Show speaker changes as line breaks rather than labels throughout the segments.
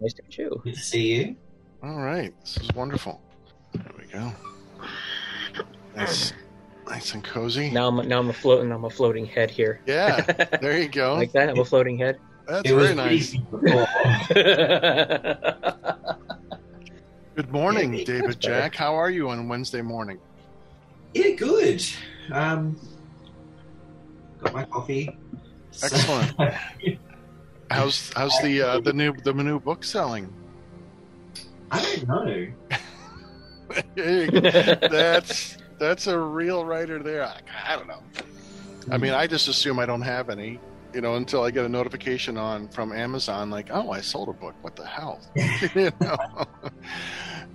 Nice to meet you.
Good to see you.
All right, this is wonderful. There we go. Nice, nice and cozy.
Now I'm now I'm a floating I'm a floating head here.
Yeah, there you go.
like that. I'm a floating head.
That's
it
very nice. Good morning,
Yeah,
David. Jack. How are you on Wednesday morning?
yeah, good. Um, got my coffee. So-
Excellent. How's how's the uh, the new the new book selling?
I don't know.
that's that's a real writer there. I, I don't know. I mean, I just assume I don't have any, you know, until I get a notification on from Amazon, like, oh, I sold a book. What the hell? you know?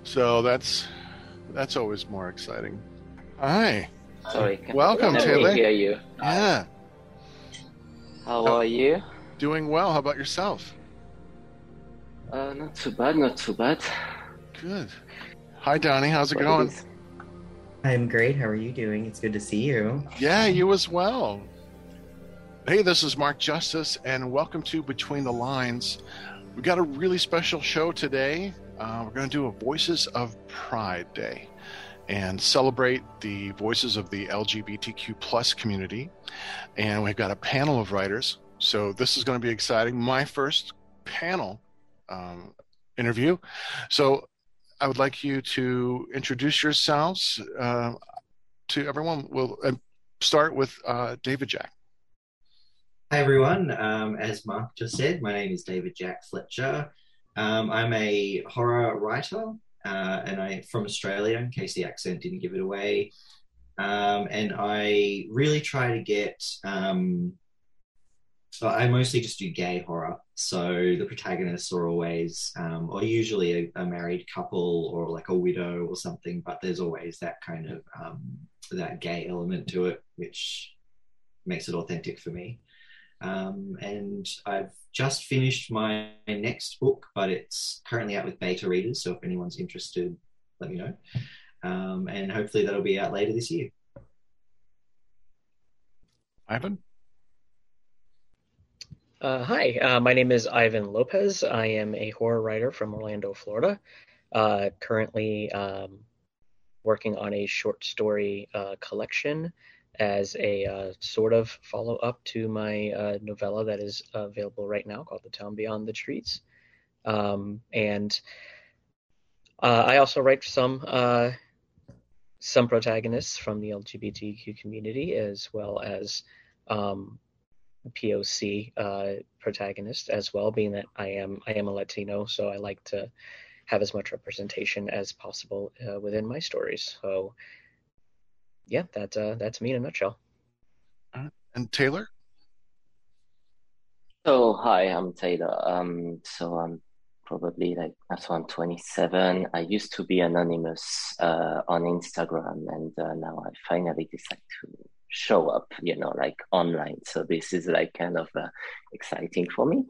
so that's that's always more exciting. Hi,
Sorry. can-
Welcome,
let
Taylor.
hear you.
yeah,
How are you?
Doing well. How about yourself?
Uh, not too bad, not too bad.
Good. Hi, Donnie. How's it
What
going?
is-
I'm great. How are you doing? It's good to see you.
Yeah, you as well. Hey, this is Mark Justice, and welcome to Between the Lines. We got a really special show today. Uh, we're going to do a Voices of Pride Day and celebrate the voices of the LGBTQ plus community. And we've got a panel of writers, so this is going to be exciting. My first panel um, interview. So I would like you to introduce yourselves uh, to everyone. We'll uh, start with uh, David Jack.
Hi everyone. Um, as Mark just said, my name is David Jack Fletcher. Um, I'm a horror writer, uh, and I'm from Australia. In case the accent didn't give it away, um, and I really try to get. Um, so I mostly just do gay horror. So the protagonists are always, um, or usually a, a married couple or like a widow or something. But there's always that kind of um, that gay element to it, which makes it authentic for me. Um, and I've just finished my next book, but it's currently out with beta readers. So if anyone's interested, let me know. Um, and hopefully that'll be out later this year.
Ivan?
Uh, hi, uh, my name is Ivan Lopez. I am a horror writer from Orlando, Florida. Uh, currently um, working on a short story uh, collection as a uh, sort of follow up to my uh, novella that is available right now called The Town Beyond the Trees. Um, and I also write some some protagonists from the LGBTQ community as well as um, POC uh, protagonist as well, being that I am I am a Latino, so I like to have as much representation as possible uh, within my stories. So, yeah, that uh, that's me in a nutshell.
And Taylor?
So hi, I'm Taylor. Um, so I'm probably like so I'm 27. I used to be anonymous uh, on Instagram, and uh, now I finally decide to show up, you know, like online. So this is like kind of uh, exciting for me.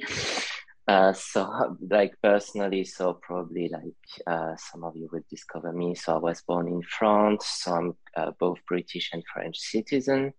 Uh, so like personally, so probably like uh, some of you will discover me. So I was born in France, so I'm uh, both British and French citizen.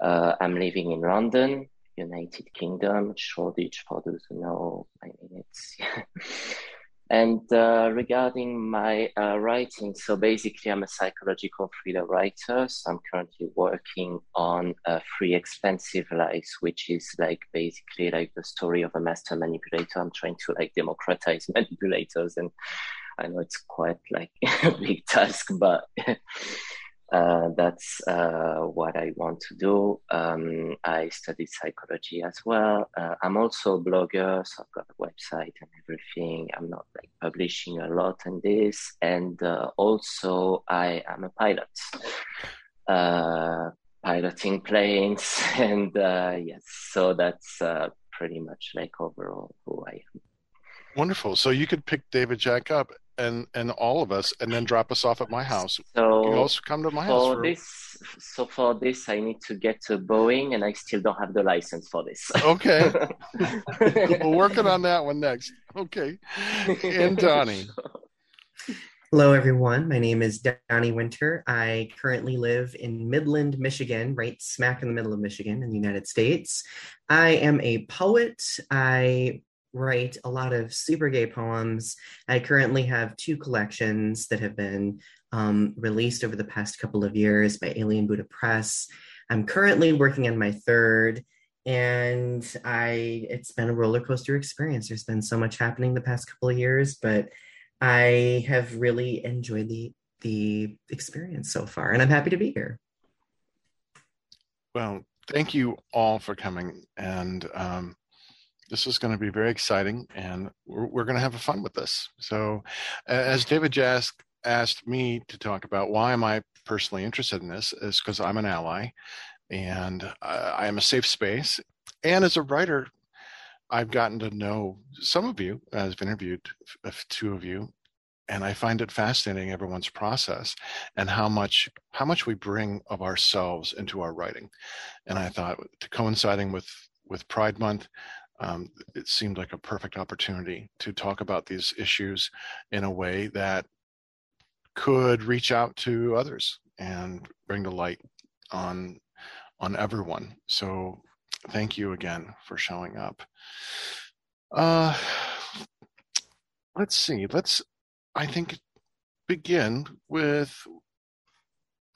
Uh, I'm living in London, United Kingdom, Shoreditch for those who know my minutes. and uh, regarding my uh, writing, so basically I'm a psychological thriller writer. So I'm currently working on uh, Free Expensive Lies, which is like basically like the story of a master manipulator. I'm trying to like democratize manipulators and I know it's quite like a big task, but uh, that's uh, what I want to do. Um, I studied psychology as well. Uh, I'm also a blogger, so I've got a website and everything. I'm not like publishing a lot on this, and uh, also I am a pilot, uh, piloting planes, and uh, yes, so that's pretty much like overall who I am.
Wonderful. So you could pick David Jack up and, and all of us and then drop us off at my house. You
So
also come to my house.
for
For,
this, so for this, I need to get to Boeing, and I still don't have the license for this.
Okay. We're working on that one next. Okay. And Donnie.
Hello, everyone. My name is Donnie Winter. I currently live in Midland, Michigan, right smack in the middle of Michigan in the United States. I am a poet. I write a lot of super gay poems. I currently have two collections that have been um, released over the past couple of years by Alien Buddha Press. I'm currently working on my third, and I it's been a roller coaster experience. There's been so much happening the past couple of years, but I have really enjoyed the the experience so far, and I'm happy to be here.
Well, thank you all for coming, and um, this is going to be very exciting, and we're, we're going to have fun with this. So, as David Jack asked me to talk about why am I personally interested in this is because I'm an ally and I am a safe space. And as a writer, I've gotten to know some of you. I've interviewed two of you, and I find it fascinating everyone's process and how much how much we bring of ourselves into our writing. And I thought, to coinciding with with Pride Month, um, it seemed like a perfect opportunity to talk about these issues in a way that could reach out to others and bring the light on on everyone. So thank you again for showing up. Uh, let's see. Let's I think begin with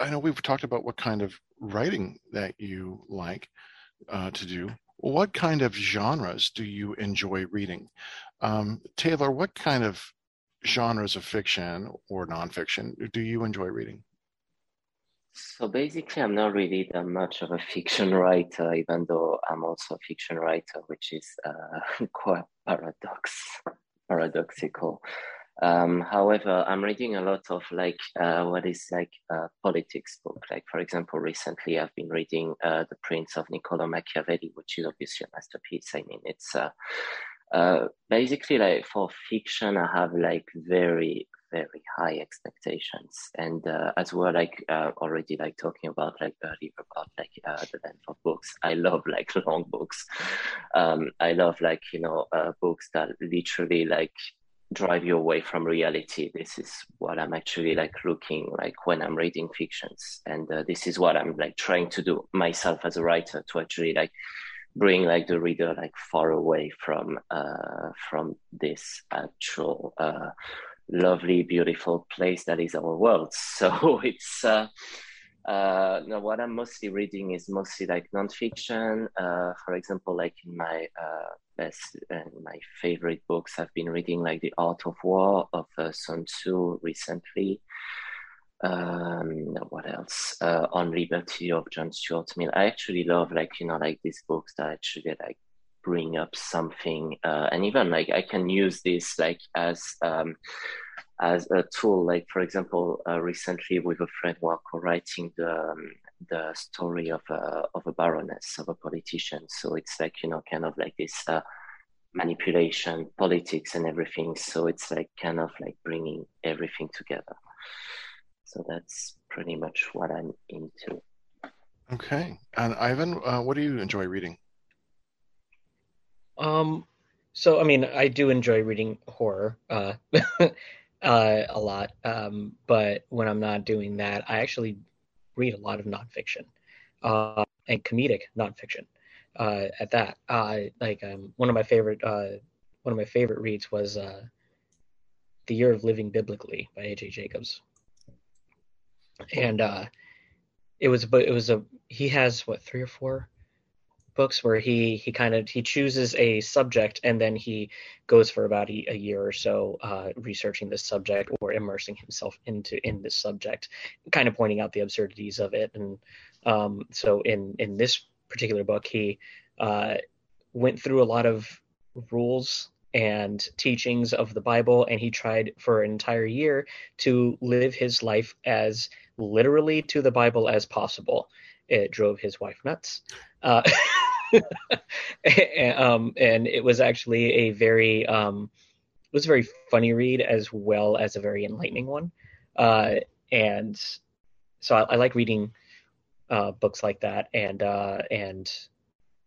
I know we've talked about what kind of writing that you like uh, to do. What kind of genres do you enjoy reading? Um, Taylor, what kind of genres of fiction or nonfiction do you enjoy reading?
So basically, I'm not really that much of a fiction writer, even though I'm also a fiction writer, which is uh, quite paradox, paradoxical. Um, however, I'm reading a lot of like uh, what is like a politics book. Like for example, recently I've been reading uh, The Prince of Niccolo Machiavelli, which is obviously a masterpiece. I mean, it's uh, uh, basically like for fiction i have like very very high expectations and uh, as well like uh, already like talking about like earlier about like uh, the length of books i love like long books um, i love like you know uh, books that literally like drive you away from reality this is what i'm actually like looking like when i'm reading fictions and uh, this is what i'm like trying to do myself as a writer to actually like bring like the reader like far away from uh, from this actual uh, lovely, beautiful place that is our world. So it's uh, uh, now what I'm mostly reading is mostly like nonfiction. Uh, for example, like in my uh, best and my favorite books, I've been reading like The Art of War of uh, Sun Tzu recently. Um what else? Uh on liberty of john stuart mill. I actually love like you know like these books that actually like bring up something uh and even like i can use this like as um as a tool like for example uh, recently with a friend we are co-writing the um, the story of a of a baroness of a politician so it's like you know kind of like this uh manipulation politics and everything so it's like kind of like bringing everything together so that's pretty much what I'm into.
Okay. And Ivan, uh, what do you enjoy reading?
Um, so I mean, I do enjoy reading horror uh, uh, a lot, um, but when I'm not doing that, I actually read a lot of nonfiction uh, and comedic nonfiction. Uh, at that, like um, one of my favorite uh, one of my favorite reads was uh, "The Year of Living Biblically" by A.J. Jacobs and uh, it was but it was a he has what three or four books where he he kind of he chooses a subject and then he goes for about a, a year or so uh, researching this subject or immersing himself into in this subject kind of pointing out the absurdities of it and um, so in in this particular book he uh, went through a lot of rules and teachings of the bible and he tried for an entire year to live his life as literally to the Bible as possible. It drove his wife nuts. Uh, and, um, and, it was actually a very um, it was a very funny read as well as a very enlightening one. Uh, and so I, I like reading uh, books like that and uh, and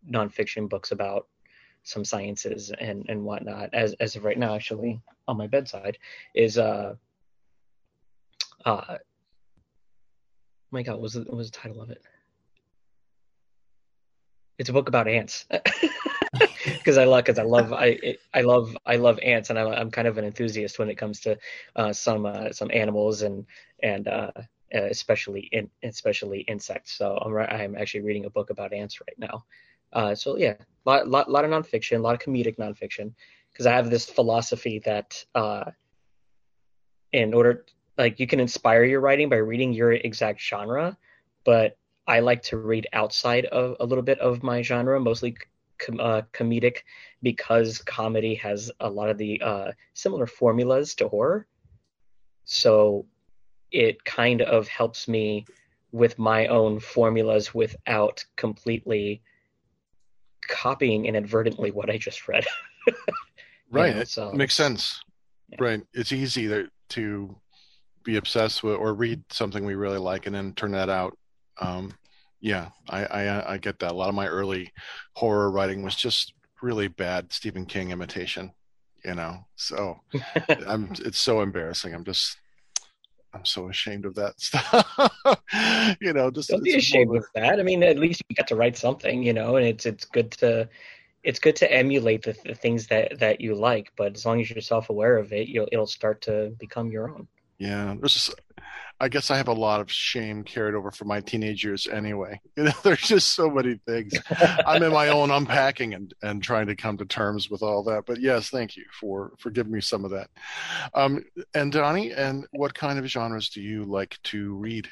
nonfiction books about some sciences and and whatnot. As as of right now, actually on my bedside is uh, uh my god, was the, what was the title of it? It's a book about ants. because I love because I love I I love I love ants and I'm I'm kind of an enthusiast when it comes to uh, some uh, some animals and and uh, especially in especially insects. So I'm I'm actually reading a book about ants right now. Uh, so yeah, lot, lot lot of nonfiction, a lot of comedic nonfiction, because I have this philosophy that uh, in order like you can inspire your writing by reading your exact genre, but I like to read outside of a little bit of my genre, mostly com- uh, comedic, because comedy has a lot of the uh, similar formulas to horror. So it kind of helps me with my own formulas without completely copying inadvertently what I just read.
right. know, so, it makes sense. Yeah. Right. It's easy to, to be obsessed with or read something we really like and then turn that out. Um, yeah, I, I, I get that. A lot of my early horror writing was just really bad Stephen King imitation, you know. So I'm it's so embarrassing. I'm just I'm so ashamed of that stuff. you know, just
don't be ashamed of that. I mean, at least you got to write something, you know, and it's it's good to it's good to emulate the, the things that that you like. But as long as you're self aware of it, you'll it'll start to become your own.
Yeah, I guess I have a lot of shame carried over from my teenage years anyway. You know, there's just so many things. I'm in my own unpacking and, and trying to come to terms with all that. But yes, thank you for for giving me some of that. Um, and Donnie, and what kind of genres do you like to read?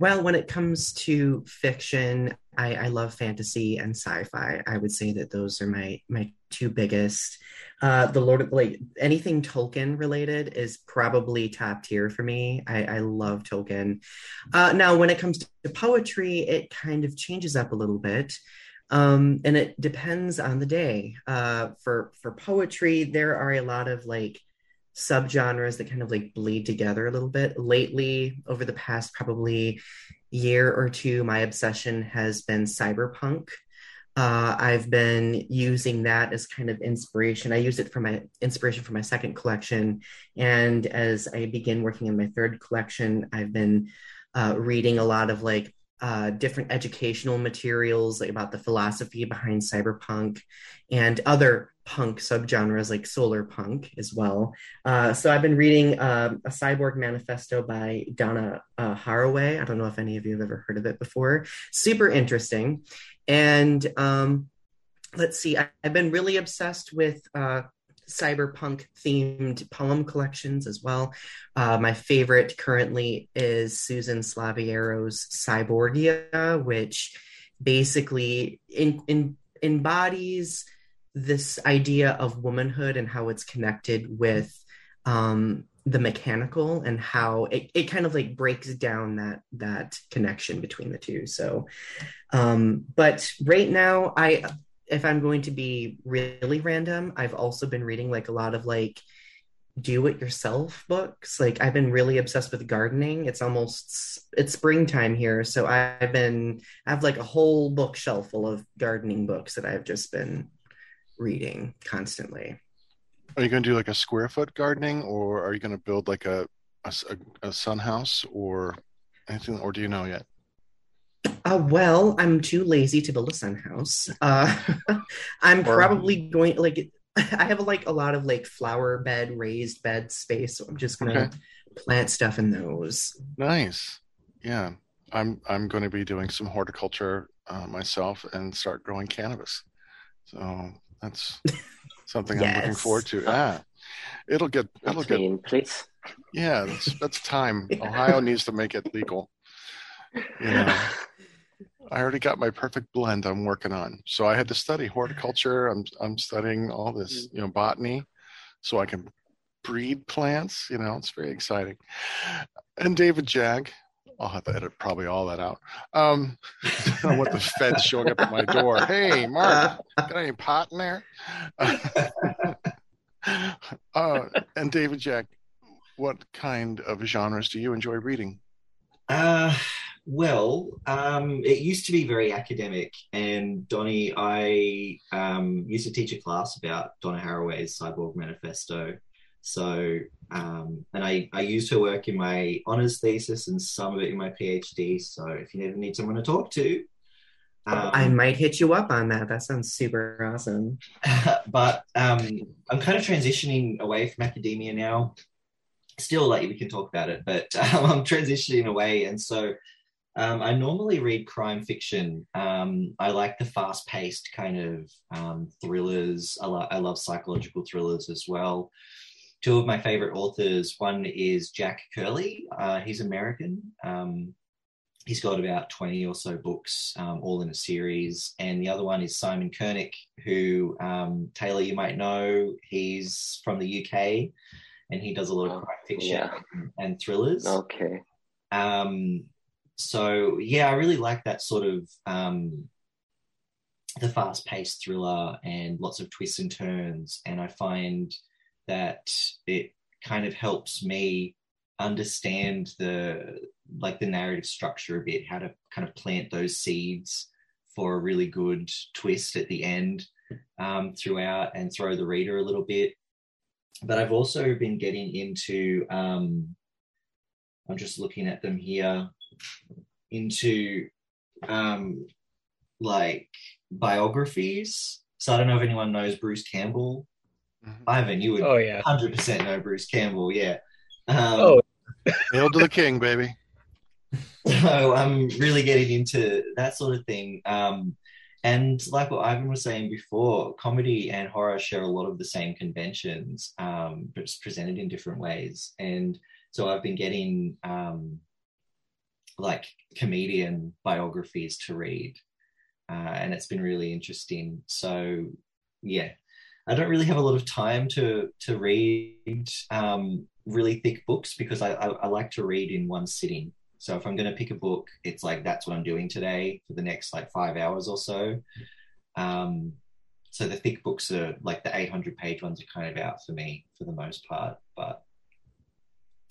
Well, when it comes to fiction, I, I love fantasy and sci-fi. I would say that those are my my two biggest. Uh, the Lord of like anything Tolkien related is probably top tier for me. I, I love Tolkien. Uh, now, when it comes to poetry, it kind of changes up a little bit. Um, and it depends on the day. Uh, for for poetry, there are a lot of like subgenres that kind of like bleed together a little bit. Lately, over the past probably year or two, my obsession has been cyberpunk. Uh, I've been using that as kind of inspiration. I use it for my inspiration for my second collection. And as I begin working on my third collection, I've been uh, reading a lot of like uh, different educational materials like, about the philosophy behind cyberpunk and other punk subgenres like solar punk as well. Uh, so I've been reading um, a Cyborg Manifesto by Donna uh, Haraway. I don't know if any of you have ever heard of it before. Super interesting. And um, let's see, I, have been really obsessed with uh, cyberpunk themed poem collections as well. Uh, my favorite currently is Susan Slaviero's Cyborgia, which basically in, in, embodies this idea of womanhood and how it's connected with um, the mechanical and how it, it kind of like breaks down that that connection between the two. So um but right now i if i'm going to be really random i've also been reading like a lot of like do it yourself books. Like i've been really obsessed with gardening. It's almost it's springtime here so i've been i have like a whole bookshelf full of gardening books that i've just been reading constantly.
Are you going to do like a square foot gardening, or are you going to build like a a, a sun house or anything, or do you know yet?
Uh, well, I'm too lazy to build a sun house. Uh, I'm or, probably going like I have like a lot of like flower bed, raised bed space, so I'm just gonna okay. plant stuff in those.
Nice, yeah. I'm I'm going to be doing some horticulture uh, myself and start growing cannabis. So that's something yes. I'm looking forward to. Ah, it'll get it'll get
in place.
Yeah, that's that's time. Ohio needs to make it legal. You know, I already got my perfect blend I'm working on. So I had to study horticulture. I'm I'm studying all this, you know, botany, so I can breed plants. You know, it's very exciting. And David Jack, I'll have to edit probably all that out. Um, I want the feds showing up at my door. Hey, Mark, got any pot in there? uh, and David Jack, what kind of genres do you enjoy reading?
Uh, well, um, it used to be very academic, and Donnie, I um, used to teach a class about Donna Haraway's Cyborg Manifesto, so, um, and I, I used her work in my honors thesis and some of it in my PhD. So, if you ever need someone to talk to, Um,
I might hit you up on that. That sounds super awesome.
but um, I'm kind of transitioning away from academia now. Still, like we can talk about it, but um, I'm transitioning away, and so um, I normally read crime fiction. Um, I like the fast-paced kind of um, thrillers. I, lo- I love psychological thrillers as well. Two of my favorite authors. One is Jack Curley. Uh, he's American. Um, he's got about 20 or so books, um, all in a series. And the other one is Simon Kernick, who um, Taylor, you might know. He's from the UK and he does a lot of
Oh,
crime fiction
yeah.
and, and thrillers.
Okay.
Um, so yeah, I really like that sort of um, the fast-paced thriller and lots of twists and turns, and I find that it kind of helps me understand the like the narrative structure a bit, how to kind of plant those seeds for a really good twist at the end um, throughout, and throw the reader a little bit. But I've also been getting into um, I'm just looking at them here into um like biographies. So I don't know if anyone knows Bruce Campbell. Ivan, you would
Oh yeah.
100% know Bruce Campbell, yeah. Um,
Oh.
Hail to the king, baby.
so I'm really getting into that sort of thing. Um, and like what Ivan was saying before, comedy and horror share a lot of the same conventions, um, but it's presented in different ways. And so I've been getting um, like comedian biographies to read, uh, and it's been really interesting. So yeah, I don't really have a lot of time to to read um, really thick books because I, I, I like to read in one sitting. So if I'm going to pick a book, it's like that's what I'm doing today for the next like five hours or so. Um, so the thick books are like the 800 page ones are kind of out for me for the most part. But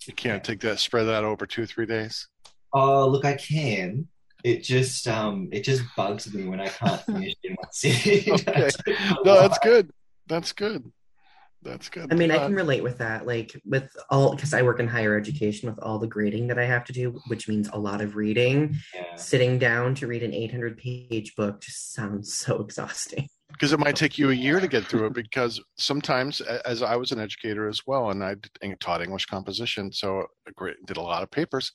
You can't take that, spread that over two, three days.
oh, look, I can. It just um, it just bugs me when I can't finish in one sitting.
Okay. No, that's good. That's good. That's good.
I mean, I
Uh,
can relate with that. Like with all, because I work in higher education with all the grading that I have to do, which means a lot of reading.
Yeah.
Sitting down to read an 800 page book just sounds so exhausting.
because it might take you a year to get through it because sometimes as i was an educator as well and i taught english composition so I gra- did a lot of papers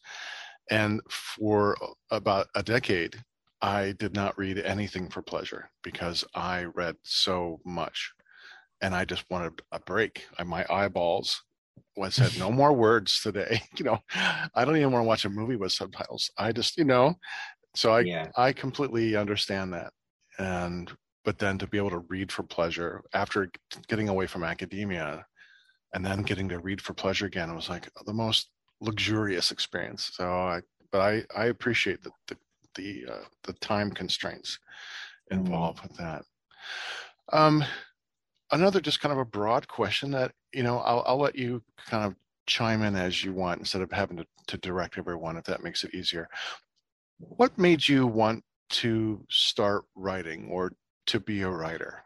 and for about a decade i did not read anything for pleasure because i read so much and i just wanted a break I, my eyeballs was said no more words today you know i don't even want to watch a movie with subtitles i just you know so i
yeah.
I completely understand that. And but then to be able to read for pleasure after getting away from academia and then getting to read for pleasure again was like the most luxurious experience. So I but I I appreciate the the the, uh, the time constraints involved with that. Um another just kind of a broad question that you know I'll I'll let you kind of chime in as you want instead of having to, to direct everyone if that makes it easier. What made you want to start writing or to be a writer?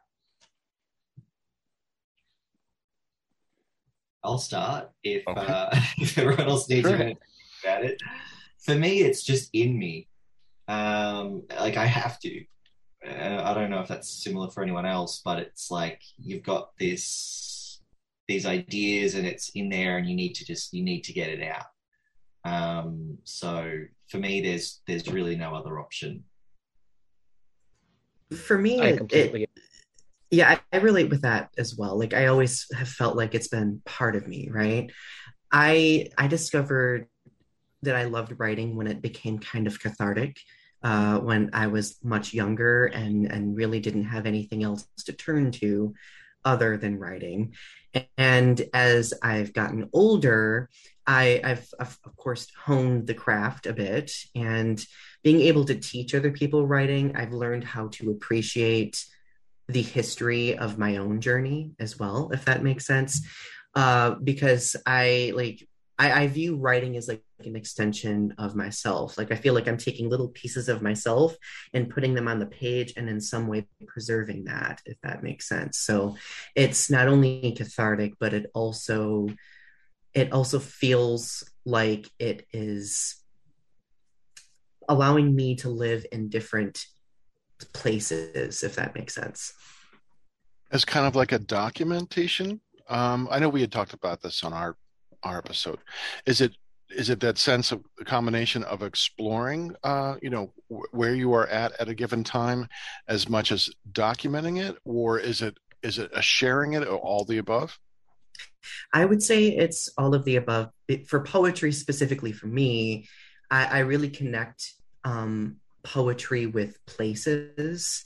I'll start if
Okay.
uh, if everyone else needs
Sure.
to about it. For me, it's just in me. Um, like I have to. Uh, I don't know if that's similar for anyone else, but it's like you've got this these ideas and it's in there, and you need to just you need to get it out. Um, so for me, there's there's really no other option.
For me,
I
it- it, yeah, I, I relate with that as well. Like I always have felt like it's been part of me, right? I I discovered that I loved writing when it became kind of cathartic. Uh, when I was much younger and and really didn't have anything else to turn to other than writing. And as I've gotten older, I, I've, of of course honed the craft a bit and being able to teach other people writing, I've learned how to appreciate the history of my own journey as well, if that makes sense. Uh, because I like I, I view writing as like an extension of myself. Like I feel like I'm taking little pieces of myself and putting them on the page and in some way preserving that, if that makes sense. So it's not only cathartic, but it also it also feels like it is allowing me to live in different places, if that makes sense.
As kind of like a documentation. Um, I know we had talked about this on our our episode. Is it is it that sense of the combination of exploring, uh, you know, w- where you are at at a given time, as much as documenting it, or is it is it a sharing it, or all the above?
I would say it's all of the above. For poetry specifically, for me, I, I really connect um, poetry with places,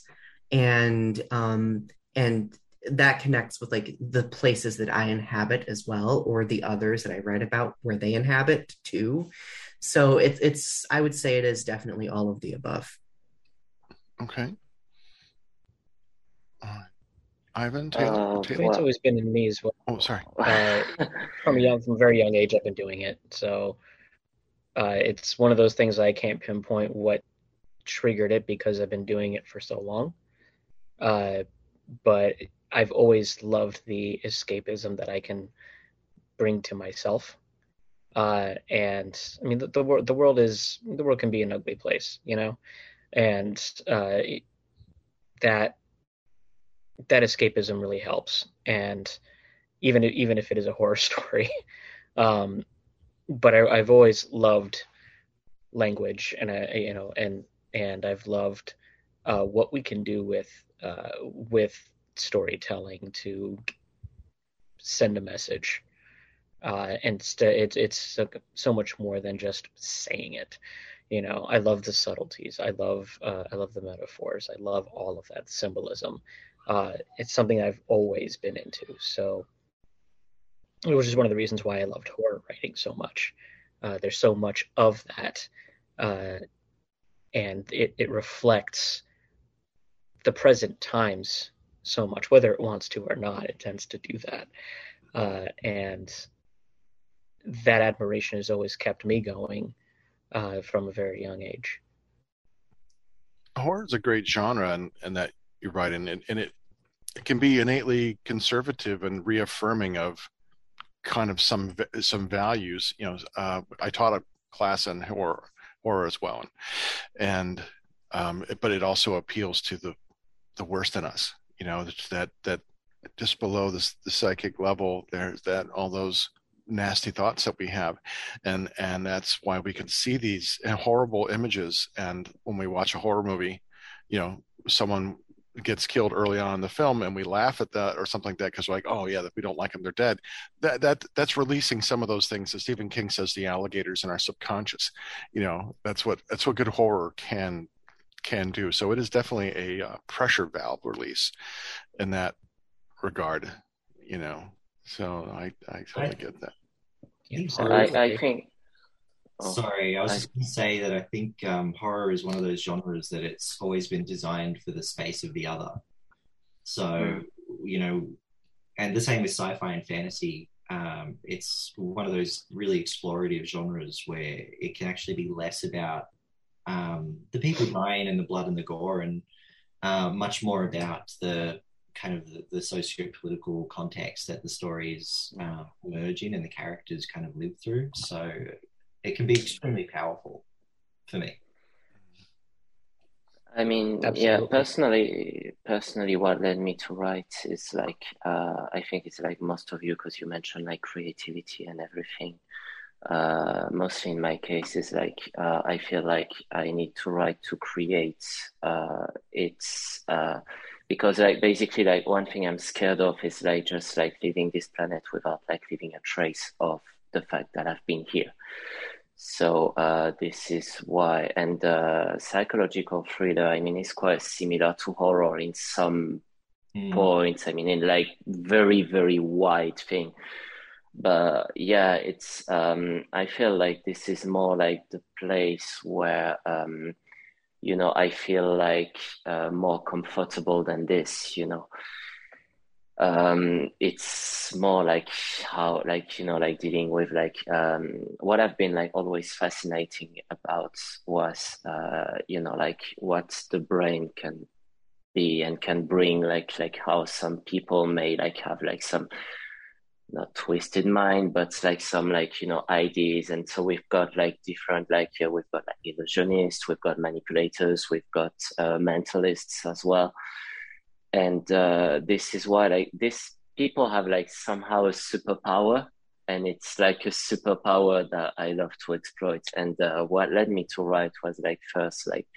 and um, and that connects with like the places that I inhabit as well, or the others that I write about where they inhabit too. So it's it's I would say it is definitely all of the above.
Okay. All right. Ivan, Taylor,
Uh,
Taylor?
It's always been in me as well.
Oh, sorry.
Uh, from a young, from a very young age, I've been doing it. So uh, it's one of those things I can't pinpoint what triggered it because I've been doing it for so long. Uh, but I've always loved the escapism that I can bring to myself. Uh, and I mean, the, the world, the world is, the world can be an ugly place, you know, and uh, that that escapism really helps. And even even if it is a horror story, um, but I, I've always loved language, and I, you know, and and I've loved uh, what we can do with uh, with storytelling to send a message. Uh, and st- it's it's so, so much more than just saying it. You know, I love the subtleties. I love uh, I love the metaphors. I love all of that symbolism. Uh, it's something I've always been into. So, which is one of the reasons why I loved horror writing so much. Uh, there's so much of that, uh, and it, it reflects the present times so much, whether it wants to or not. It tends to do that, uh, and that admiration has always kept me going uh, from a very young age.
horror is a great genre and, and that you're right, and, and it, it can be innately conservative and reaffirming of kind of some some values you know uh, i taught a class on horror horror as well and um, it- but it also appeals to the the worst in us you know that that just below this the psychic level there's that all those nasty thoughts that we have. And and that's why we can see these horrible images. And when we watch a horror movie you know someone gets killed early on in the film and we laugh at that or something like that because we're like oh yeah if we don't like them they're dead. That that that's releasing some of those things that stephen king says the alligators in our subconscious. You know that's what that's what good horror can can do so it is definitely a uh, pressure valve release in that regard you know so i i totally get that
Yeah,
Horror-
I, I think. Oh,
Sorry, I was
I-
just going to say that I think um, horror is one of those genres that it's always been designed for the space of the other. So,
Mm.
you know, and the same with sci-fi and fantasy. Um, it's one of those really explorative genres where it can actually be less about um, the people dying and the blood and the gore, and uh, much more about the kind of the, the socio-political context that the stories uh, emerge in and the characters kind of live through. So it can be extremely powerful for me.
I mean, yeah, personally, personally, what led me to write is like, uh, I think it's like most of you, because you mentioned like creativity and everything. Uh, mostly in my case is like, uh, I feel like I need to write to create. Uh, it's, uh, because like basically like one thing I'm scared of is like just like leaving this planet without like leaving a trace of the fact that I've been here. So uh, this is why, and uh, psychological thriller. I mean, it's quite similar to horror in some
Mm.
points. I mean, in like very very wide thing. But yeah, it's. Um, I feel like this is more like the place where, um, you know, I feel like uh, more comfortable than this. You know um it's more like how like you know like dealing with like um what I've been like always fascinating about was uh you know like what the brain can be and can bring like like how some people may like have like some not twisted mind, but like some like you know ideas. And so we've got like different like yeah, we've got like illusionists, we've got manipulators, we've got uh, mentalists as well. And uh, this is why like this people have like somehow a superpower, and it's like a superpower that I love to exploit. And uh, what led me to write was like first like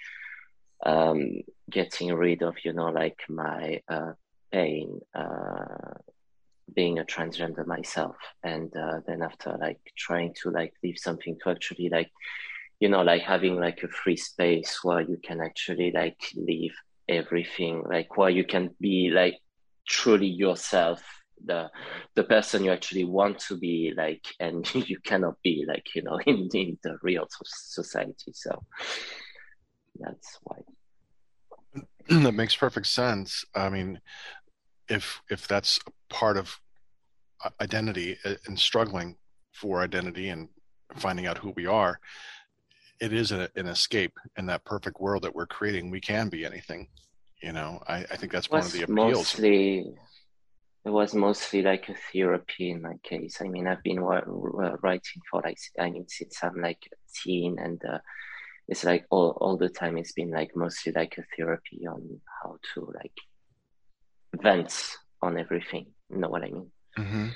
um, getting rid of you know like my uh, pain uh, being a transgender myself. And uh, then after like trying to like leave something to actually like you know like having like a free space where you can actually like leave everything like where you can be like truly yourself the the person you actually want to be like and you cannot be like you know in, in the real society. So that's why.
That makes perfect sense. I mean if if that's part of uh, identity uh, and struggling for identity and finding out who we are it is an, an escape in that perfect world that we're creating. We can be anything you know? I, I think that's one of the appeals.
mostly it was mostly like a therapy in my case. I mean i've been writing for like i mean since i'm like a teen and uh, it's like all, all the time it's been like mostly like a therapy on how to like vents on everything. You know what I mean?
Mm-hmm.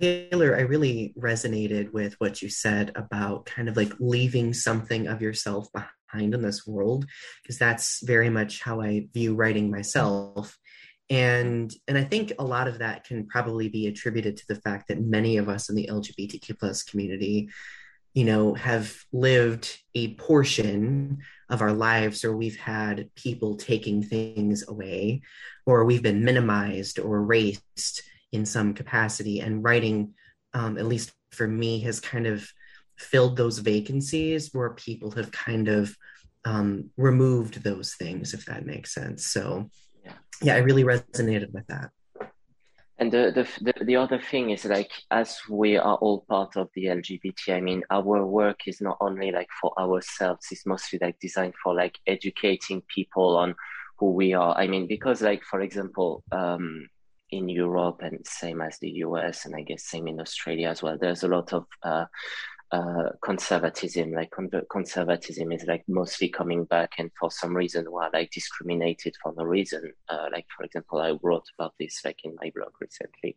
Taylor, I really resonated with what you said about kind of like leaving something of yourself behind in this world, because that's very much how I view writing myself. And and I think a lot of that can probably be attributed to the fact that many of us in the LGBTQ plus community, you know, have lived a portion of our lives or we've had people taking things away or we've been minimized or erased in some capacity. And writing um, at least for me has kind of filled those vacancies where people have kind of um, removed those things if that makes sense. So yeah, yeah i really resonated with that
and the, the, the the other thing is like as we are all part of the LGBT, I mean, our work is not only like for ourselves; it's mostly like designed for like educating people on who we are. I mean, because like for example, um, in Europe and same as the US, and I guess same in Australia as well. There's a lot of uh, uh, conservatism. Like conservatism is like mostly coming back, and for some reason, we're like discriminated for no reason. Uh, like for example, I wrote about this like in my blog recently.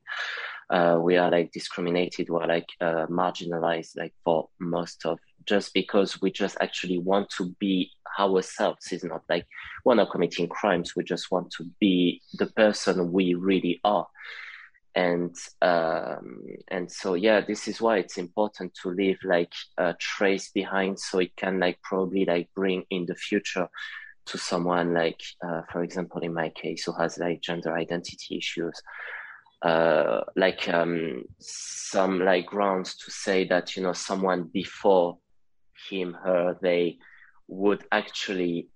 Uh, we are like discriminated, we're like uh, marginalized, like for most of just because we just actually want to be ourselves. It's not like we're not committing crimes. We just want to be the person we really are and um, and so yeah this is why it's important to leave like a trace behind so it can like probably like bring in the future to someone like uh, for example in my case who has like gender identity issues. Uh, like um, some like grounds to say that you know someone before him her they would actually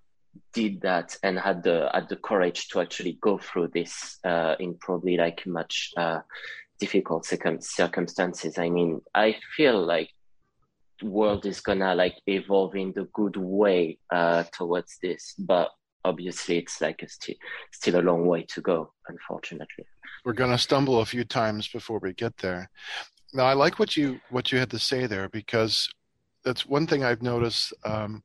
did that and had the had the courage to actually go through this uh, in probably like much uh, difficult circum- circumstances. I mean, I feel like world is gonna like evolve in the good way uh, towards this, but obviously it's like a st- still a long way to go, unfortunately.
We're gonna stumble a few times before we get there. Now, I like what you what you had to say there because that's one thing I've noticed. Um,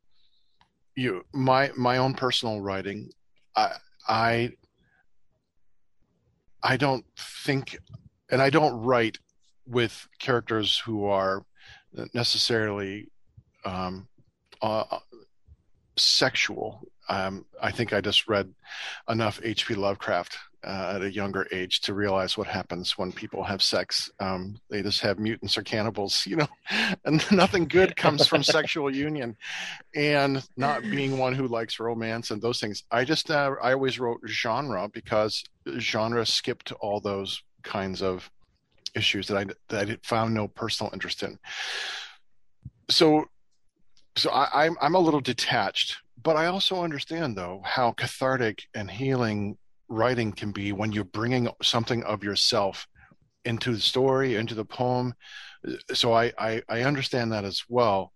you my my own personal writing i i i don't think and i don't write with characters who are necessarily um, uh, sexual um, i think i just read enough hp lovecraft uh, at a younger age to realize what happens when people have sex. Um, they just have mutants or cannibals, you know, and nothing good comes from sexual union. And not being one who likes romance and those things, I just uh, I always wrote genre because genre skipped all those kinds of issues that I that I found no personal interest in. So, so I, I'm I'm a little detached but I also understand though how cathartic and healing writing can be when you're bringing something of yourself into the story, into the poem. So I, I, I understand that as well.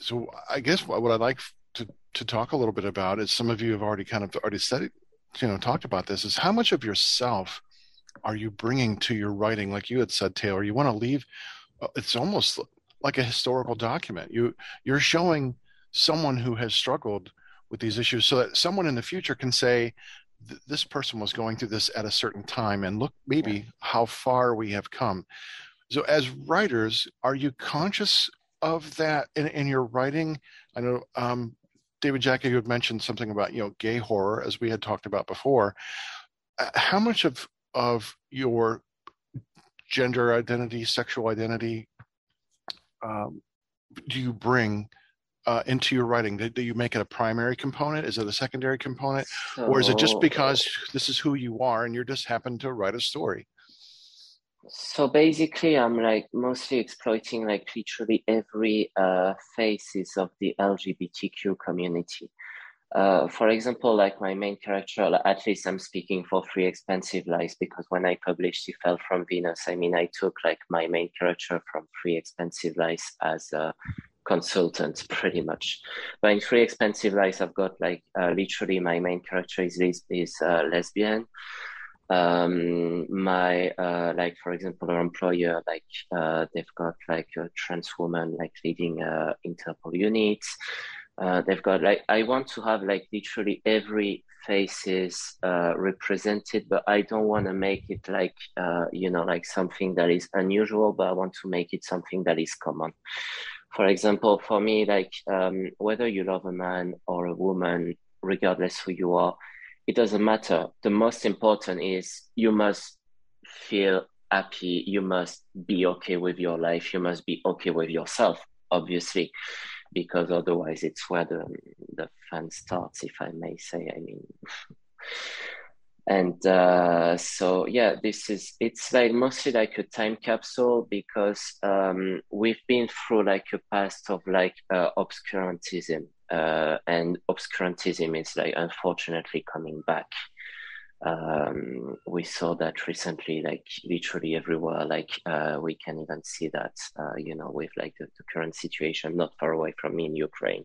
So I guess what, I'd like to, to talk a little bit about is some of you have already kind of already said it, you know, talked about this is how much of yourself are you bringing to your writing? Like you had said, Taylor, you want to leave. Uh, it's almost like a historical document. You you're showing someone who has struggled with these issues, so that someone in the future can say, "This person was going through this at a certain time," and look maybe how far we have come. So, as writers, are you conscious of that in, in your writing? I know um, David Jackie, you had mentioned something about you know gay horror, as we had talked about before. Uh, how much of of your gender identity, sexual identity, um, do you bring uh, into your writing? Do, do, you make it a primary component? Is it a secondary component, so, or is it just because this is who you are and you're just happen to write a story?
so basically i'm like mostly exploiting like literally every uh, faces of the lgbtq community uh, for example like my main character at least i'm speaking for free expensive lies because when i published he fell from venus i mean i took like my main character from free expensive lies as a consultant pretty much. But in Three expensive lies i've got like uh, literally my main character is, is uh, lesbian. Um my uh like for example our employer like uh they've got like a trans woman like leading uh interpol units. Uh they've got like i want to have like literally every faces uh represented but i don't want to make it like you know like something that is unusual but i want to make it something that is common for example for me like um whether you love a man or a woman regardless who you are it doesn't matter. The most important is you must feel happy. You must be okay with your life. You must be okay with yourself, obviously, because otherwise it's where the, the fun starts, if I may say. I mean, and uh, so yeah, this is it's like mostly like a time capsule because um, we've been through like a past of like uh, obscurantism uh, and obscurantism is like unfortunately coming back. Um, we saw that recently, like literally everywhere. Like uh, we can even see that, uh, you know, with like the, the, current situation not far away from me in Ukraine.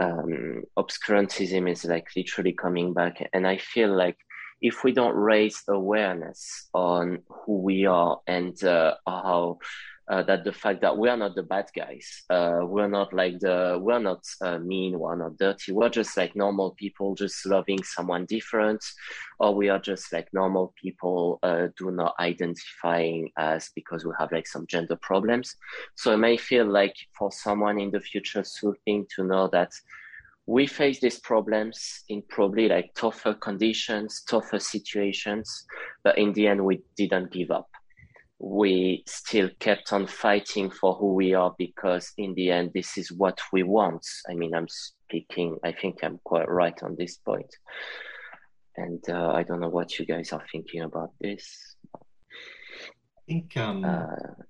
Um, obscurantism is like literally coming back, and I feel like if we don't raise awareness on who we are and uh, how uh, that the fact that we are not the bad guys, uh, we're not like the, we're not uh, mean, we're not dirty, we're just like normal people, just loving someone different, or we are just like normal people, uh, do not identifying as because we have like some gender problems. So it may feel like for someone in the future soothing to know that we face these problems in probably like tougher conditions, tougher situations, but in the end, we didn't give up. We still kept on fighting for who we are because in the end this is what we want. I mean i'm speaking i think i'm quite right on this point. and uh, i don't know what you guys are thinking about this.
I think um, uh,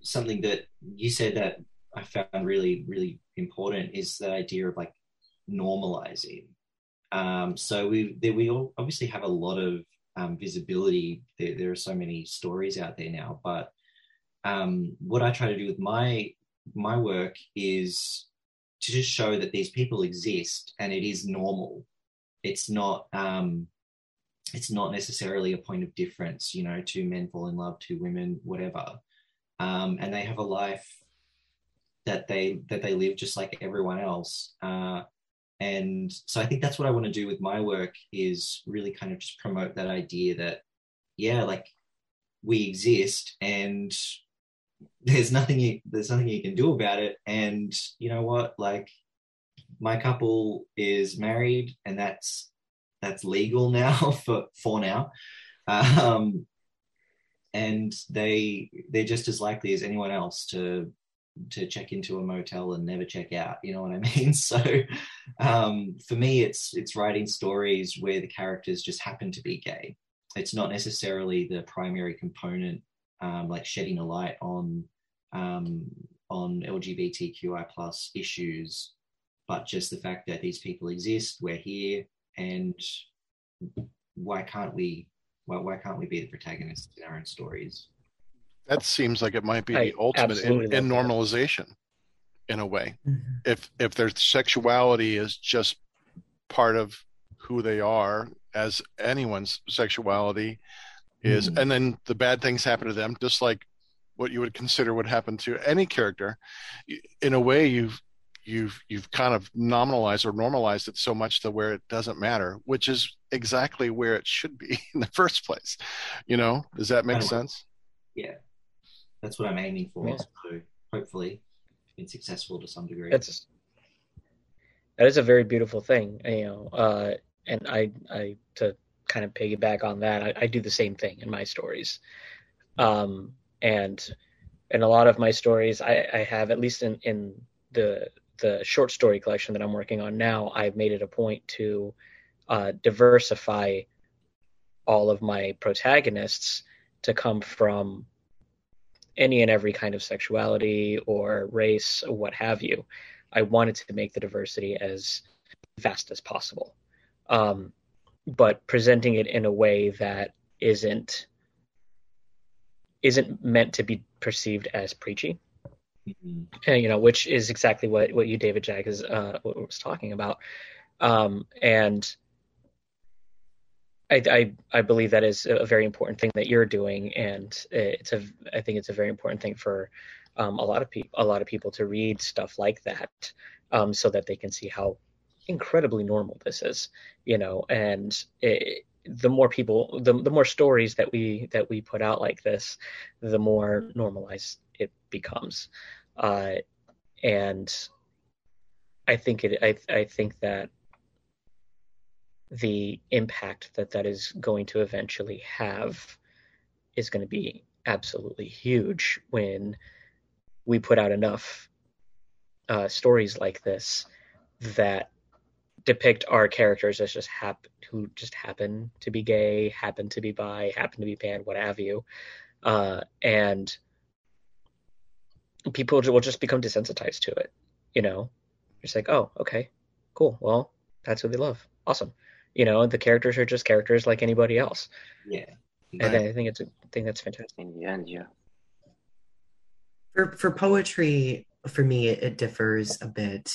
something that you said that i found really really important is the idea of like normalizing um, so we we obviously have a lot of um, visibility. There, there, are so many stories out there now, but um, what I try to do with my my work is to just show that these people exist and it is normal. It's not um, it's not necessarily a point of difference. You know, two men fall in love, two women, whatever, um, and they have a life that they that they live just like everyone else. Uh, and so i think that's what i want to do with my work is really kind of just promote that idea that yeah like we exist and there's nothing you there's nothing you can do about it. And you know what? Like my couple is married and that's that's legal now for for now. Um and they they're just as likely as anyone else to to check into a motel and never check out you know what i mean? So um, for me it's it's writing stories where the characters just happen to be gay. It's not necessarily the primary component um, like shedding a light on um, on lgbtqi plus issues but just the fact that these people exist we're here and why can't we why, why can't we be the protagonists in our own stories
that seems like it might be I the ultimate in, in normalization in a way. Mm-hmm. if if their sexuality is just part of who they are as anyone's sexuality is
Mm.
and then the bad things happen to them just like what you would consider would happen to any character in a way you've you've you've kind of nominalized or normalized it so much to where it doesn't matter which is exactly where it should be in the first place. You know? Does that make sense?
Yeah, that's what I'm aiming for.
Yeah.
So hopefully, been successful to some degree.
That's that is a very beautiful thing, you know. Uh, and I, I to kind of piggyback on that, I, I do the same thing in my stories. Um, and in a lot of my stories, I, I have at least in in the the short story collection that I'm working on now, I've made it a point to uh, diversify all of my protagonists to come from any and every kind of sexuality or race or what have you. I wanted to make the diversity as vast as possible, um, but presenting it in a way that isn't isn't meant to be perceived as preachy.
Mhm.
And, you know, which is exactly what what you, David Jack, is uh, was talking about. Um, and I, I I believe that is a very important thing that you're doing, and it's a I think it's a very important thing for um, a lot of people a lot of people to read stuff like that, um, so that they can see how incredibly normal this is, you know, and it, the more people the the more stories that we that we put out like this, the more normalized it becomes, uh, and I think it I I think that the impact that that is going to eventually have is going to be absolutely huge when we put out enough uh, stories like this that depict our characters as just hap- who just happen to be gay, happen to be bi, happen to be pan, what have you, uh, and people will just become desensitized to it. You know, it's like, oh, okay, cool. Well, that's who they love. Awesome. You know, the characters are just characters like anybody else,
Yeah.
and I think it's a thing that's fantastic.
In the end, yeah.
For for poetry, for me, it, it differs a bit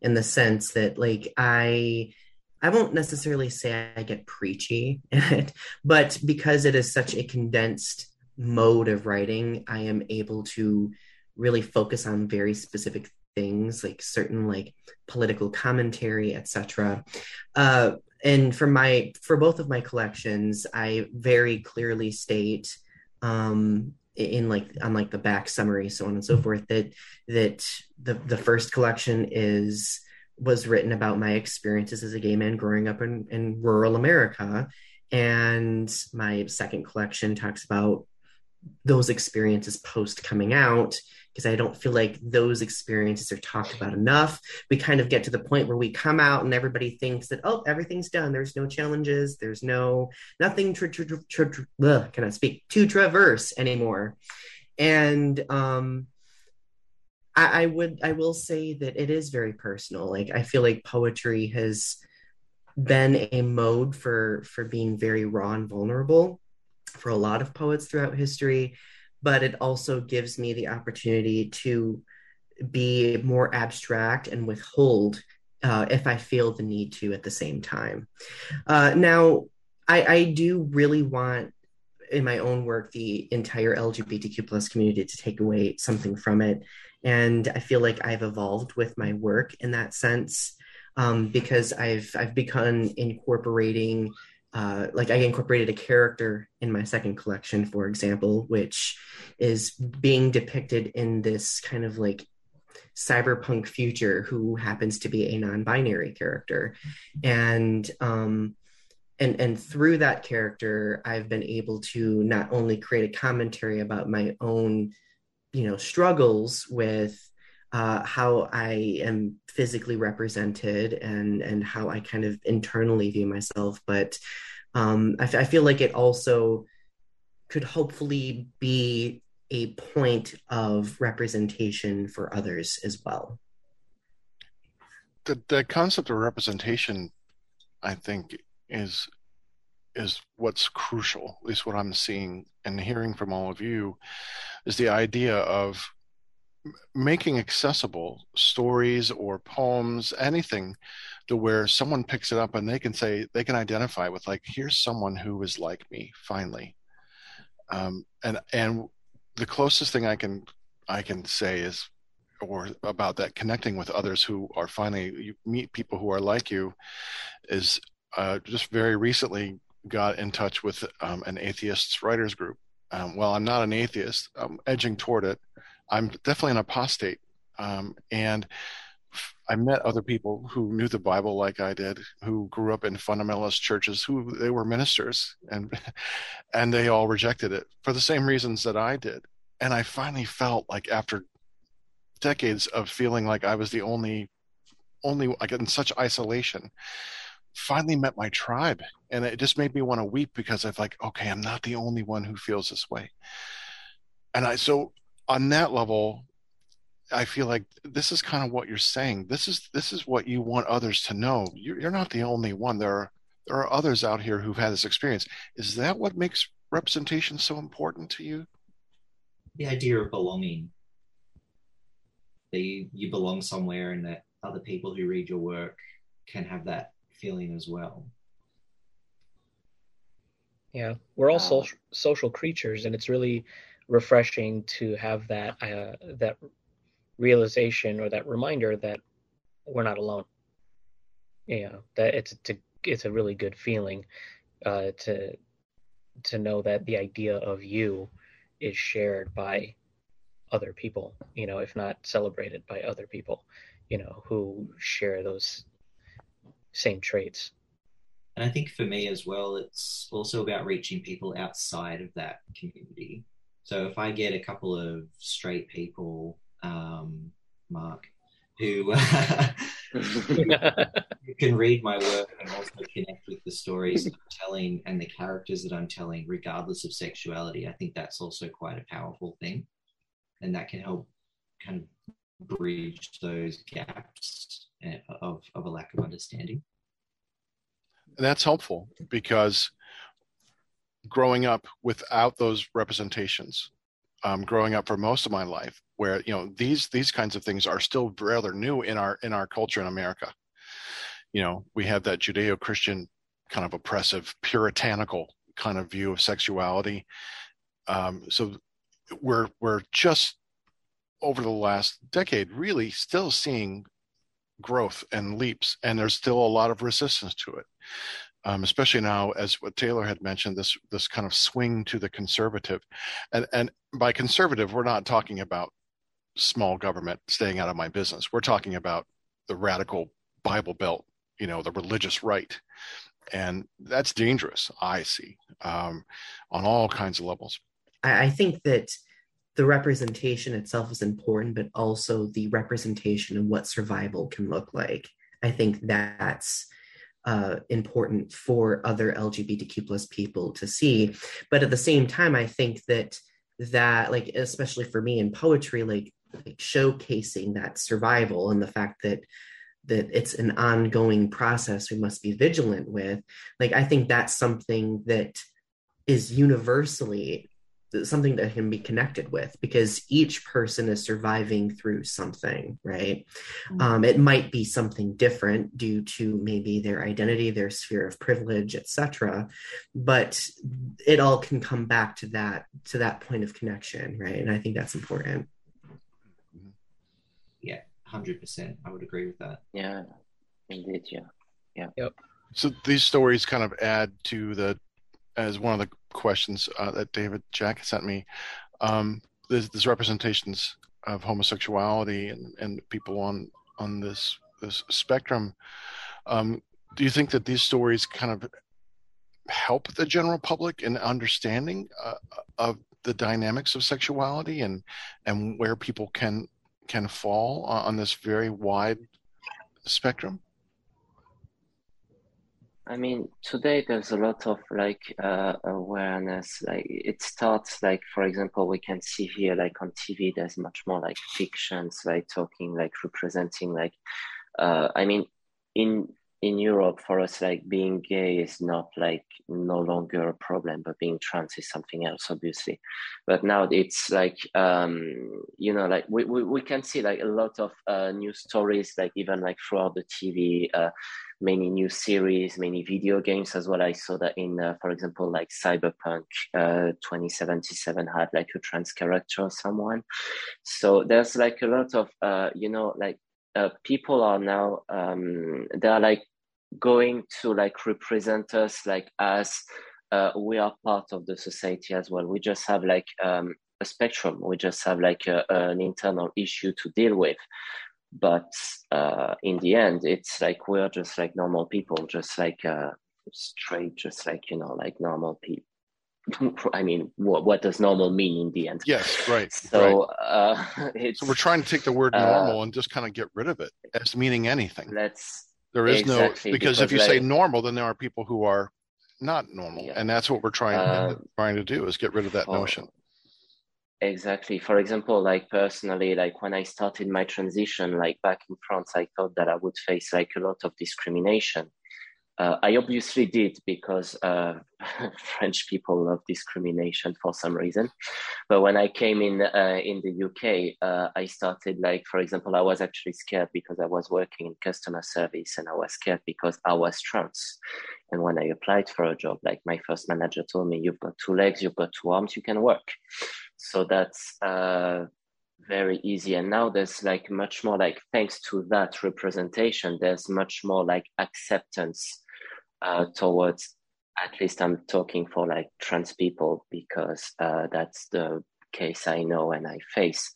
in the sense that like I I won't necessarily say I get preachy in it, but because it is such a condensed mode of writing, I am able to really focus on very specific things like certain like political commentary etc uh and for my for both of my collections i very clearly state um in like on like the back summary so on and so forth that that the the first collection is was written about my experiences as a gay man growing up in, in rural america. And my second collection talks about those experiences post coming out because I don't feel like those experiences are talked about enough. We kind of get to the point where we come out and everybody thinks that oh everything's done. There's no challenges. There's no nothing. Tra- tra- tra- tra- can I speak to traverse anymore? And um, I, I would I will say that it is very personal. Like I feel like poetry has been a mode for for being very raw and vulnerable for a lot of poets throughout history but it also gives me the opportunity to be more abstract and withhold uh, if I feel the need to at the same time. Uh, now, I, I do really want in my own work the entire LGBTQ plus community to take away something from it, and I feel like I've evolved with my work in that sense um, because I've I've begun incorporating uh, like I incorporated a character in my second collection, for example, which is being depicted in this kind of like cyberpunk future who happens to be a non-binary character. And um and and through that character i've been able to not only create a commentary about my own you know struggles with uh, how I am physically represented and and how I kind of internally view myself. But um, I, f- I feel like it also could hopefully be a point of representation for others as well.
The the concept of representation, I think, is is what's crucial. At least what I'm seeing and hearing from all of you is the idea of making accessible stories or poems, anything to where someone picks it up and they can say they can identify with like, here's someone who is like me, finally. Um, and and the closest thing I can I can say is or about that connecting with others who are finally you meet people who are like you is uh, just very recently got in touch with um, an atheists writers group. Um, well, I'm not an atheist. I'm edging toward it. I'm definitely an apostate, um, and I met other people who knew the Bible like I did, who grew up in fundamentalist churches, who they were ministers, and and they all rejected it for the same reasons that I did. And I finally felt like after decades of feeling like I was the only, only like in such isolation, finally met my tribe, and it just made me want to weep because I've like, okay, I'm not the only one who feels this way. And I so on that level, I feel like this is kind of what you're saying. This is this is what you want others to know. You're, you're not the only one. There are there are others out here who've had this experience. Is that what makes representation so important to you?
The idea of belonging. That you, you belong somewhere and that other people who read your work can have that feeling as well.
Yeah, we're all social social creatures, and it's really refreshing to have that uh, that realization or that reminder that we're not alone. Yeah, that it's to it's a really good feeling uh, to to know that the idea of you is shared by other people. You know, if not celebrated by other people, you know, who share those same traits.
And I think for me as well, it's also about reaching people outside of that community. So if I get a couple of straight people um, Mark, who, can read my work and also connect with the stories I'm telling and the characters that I'm telling, regardless of sexuality. I think that's also quite a powerful thing, and that can help kind of bridge those gaps eh, of, of a lack of understanding.
That's helpful because growing up without those representations um, growing up for most of my life where you know these these kinds of things are still rather new in our in our culture in america. You know we have that judeo-christian kind of oppressive puritanical kind of view of sexuality. Um, so we're we're just over the last decade really still seeing growth and leaps and there's still a lot of resistance to it um, especially now as what Taylor had mentioned, this this kind of swing to the conservative, and and by conservative, we're not talking about small government staying out of my business. We're talking about the radical Bible Belt, you know, the religious right, and that's dangerous. I see um, on all kinds of levels.
I, I think that the representation itself is important, but also the representation of what survival can look like. I think that's uh, important for other LGBTQ plus people to see. But at the same time, I think that that like especially for me in poetry, like, like showcasing that survival and the fact that that it's an ongoing process we must be vigilant with like i think that's something that is universally something that can be connected with because each person is surviving through something right? Mm-hmm. um, it might be something different due to maybe their identity their sphere of privilege etc but it all can come back to that to that point of connection right? And i think that's important.
Yeah 100% i would agree with that.
Yeah indeed yeah. Yeah.
Yep.
So these stories kind of add to the as one of the questions uh, that David Jack sent me. Um, there's, representations of homosexuality and, and people on on this this spectrum. Um, do you think that these stories kind of help the general public in understanding uh, of the dynamics of sexuality and and where people can can fall on this very wide spectrum?
I mean, today there's a lot of like uh, awareness. Like it starts like, for example, we can see here like on TV, there's much more like fictions, like talking, like representing, like. Uh, I mean, in in Europe, for us, like being gay is not like no longer a problem, but being trans is something else, obviously. But now it's like, um, you know, like we, we, we can see like a lot of uh, stories, like even like throughout the TV, uh, many new series, many video games as well. I saw that in, uh, for example, like Cyberpunk uh, 2077 had like a trans character or someone. So there's like a lot of, uh, you know, like uh, people are now, um, they are like going to like represent us like as uh, we are part of the society as well. We just have like um, a spectrum. We just have like a, an internal issue to deal with but uh, in the end it's like we're just like normal people just like uh, straight just like you know like normal people I mean, what what does normal mean in the end?
Yes, right.
So,
right.
Uh,
so we're trying to take the word uh, normal uh, and just kind of get rid of it as meaning anything.
Let's.
There is exactly, no because, because if you like, say normal, then there are people who are not normal, yeah. and that's what we're trying uh, trying to do is get rid of that notion.
Exactly. For example, like personally, like when I started my transition, like back in France, I thought that I would face like a lot of discrimination. Uh, I obviously did because uh, French people love discrimination for some reason. But when I came in uh, in the UK, uh, I started like, for example, I was actually scared because I was working in customer service, and I was scared because I was trans. And when I applied for a job, like my first manager told me, "You've got two legs, you've got two arms, you can work." So that's uh, very easy. And now there's like much more like thanks to that representation there's much more like acceptance uh, towards at least i'm talking for like trans people because uh, that's the case i know and i face.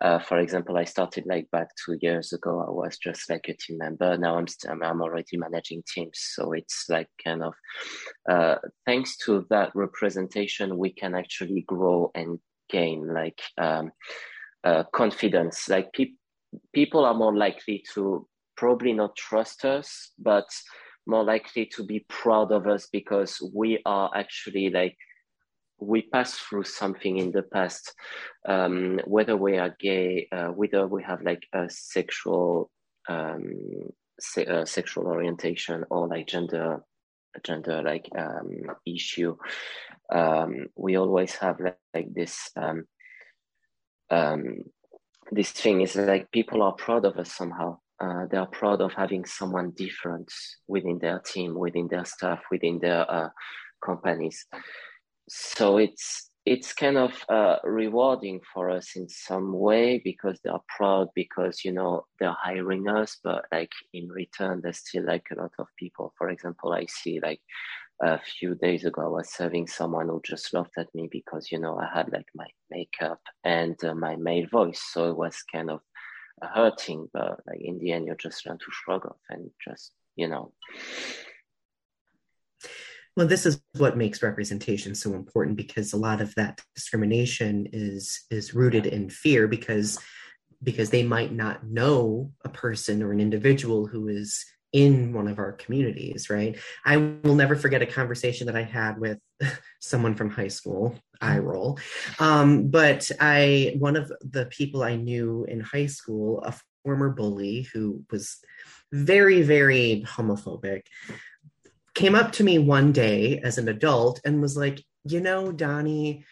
Uh, for example i started like back two years ago. I was just like a team member. Now i'm st- i'm already managing teams. So it's like kind of uh, thanks to that representation we can actually grow and gain like um, uh, confidence. Like pe- people are more likely to probably not trust us but more likely to be proud of us because we are actually like we pass through something in the past. Um, whether we are gay uh, whether we have like a sexual um, se- uh, sexual orientation or like gender gender like um, issue um, we always have like, like this um, um, this thing is like people are proud of us somehow. Uh, they are proud of having someone different within their team within their staff within their uh, companies. So it's it's kind of uh, rewarding for us in some way because they are proud because you know they're hiring us but like in return there's still like a lot of people. For example i see like a few days ago i was serving someone who just laughed at me because you know i had like my makeup and uh, my male voice so it was kind of hurting but like in the end you just learn to shrug off and just you know
well, this is what makes representation so important because a lot of that discrimination is is rooted in fear because because they might not know a person or an individual who is in one of our communities, right? I will never forget a conversation that I had with someone from high school, I roll. Um, but I, one of the people I knew in high school, a former bully who was very, very homophobic, came up to me one day as an adult and was like, you know, Donnie,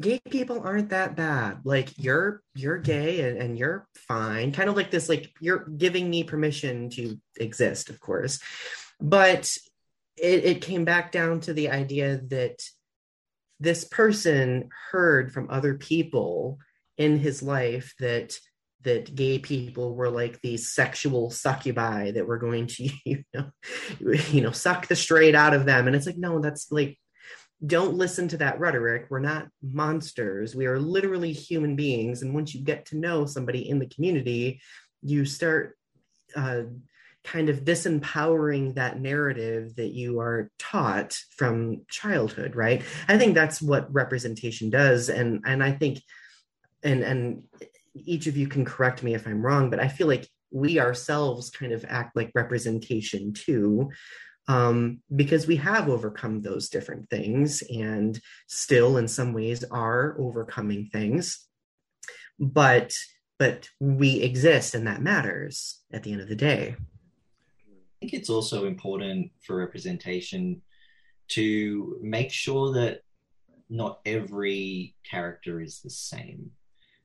gay people aren't that bad. Like you're you're gay and, and you're fine. Kind of like this, like you're giving me permission to exist, of course. But it, it came back down to the idea that this person heard from other people in his life that that gay people were like these sexual succubi that were going to you know you know suck the straight out of them. And it's like no that's like don't listen to that rhetoric. We're not monsters. We are literally human beings. And once you get to know somebody in the community you start uh, kind of disempowering that narrative that you are taught from childhood right? I think that's what representation does. And and i think and and each of you can correct me if I'm wrong, but I feel like we ourselves kind of act like representation too, um, because we have overcome those different things and still, in some ways, are overcoming things. But but we exist, and that matters at the end of the day.
I think it's also important for representation to make sure that not every character is the same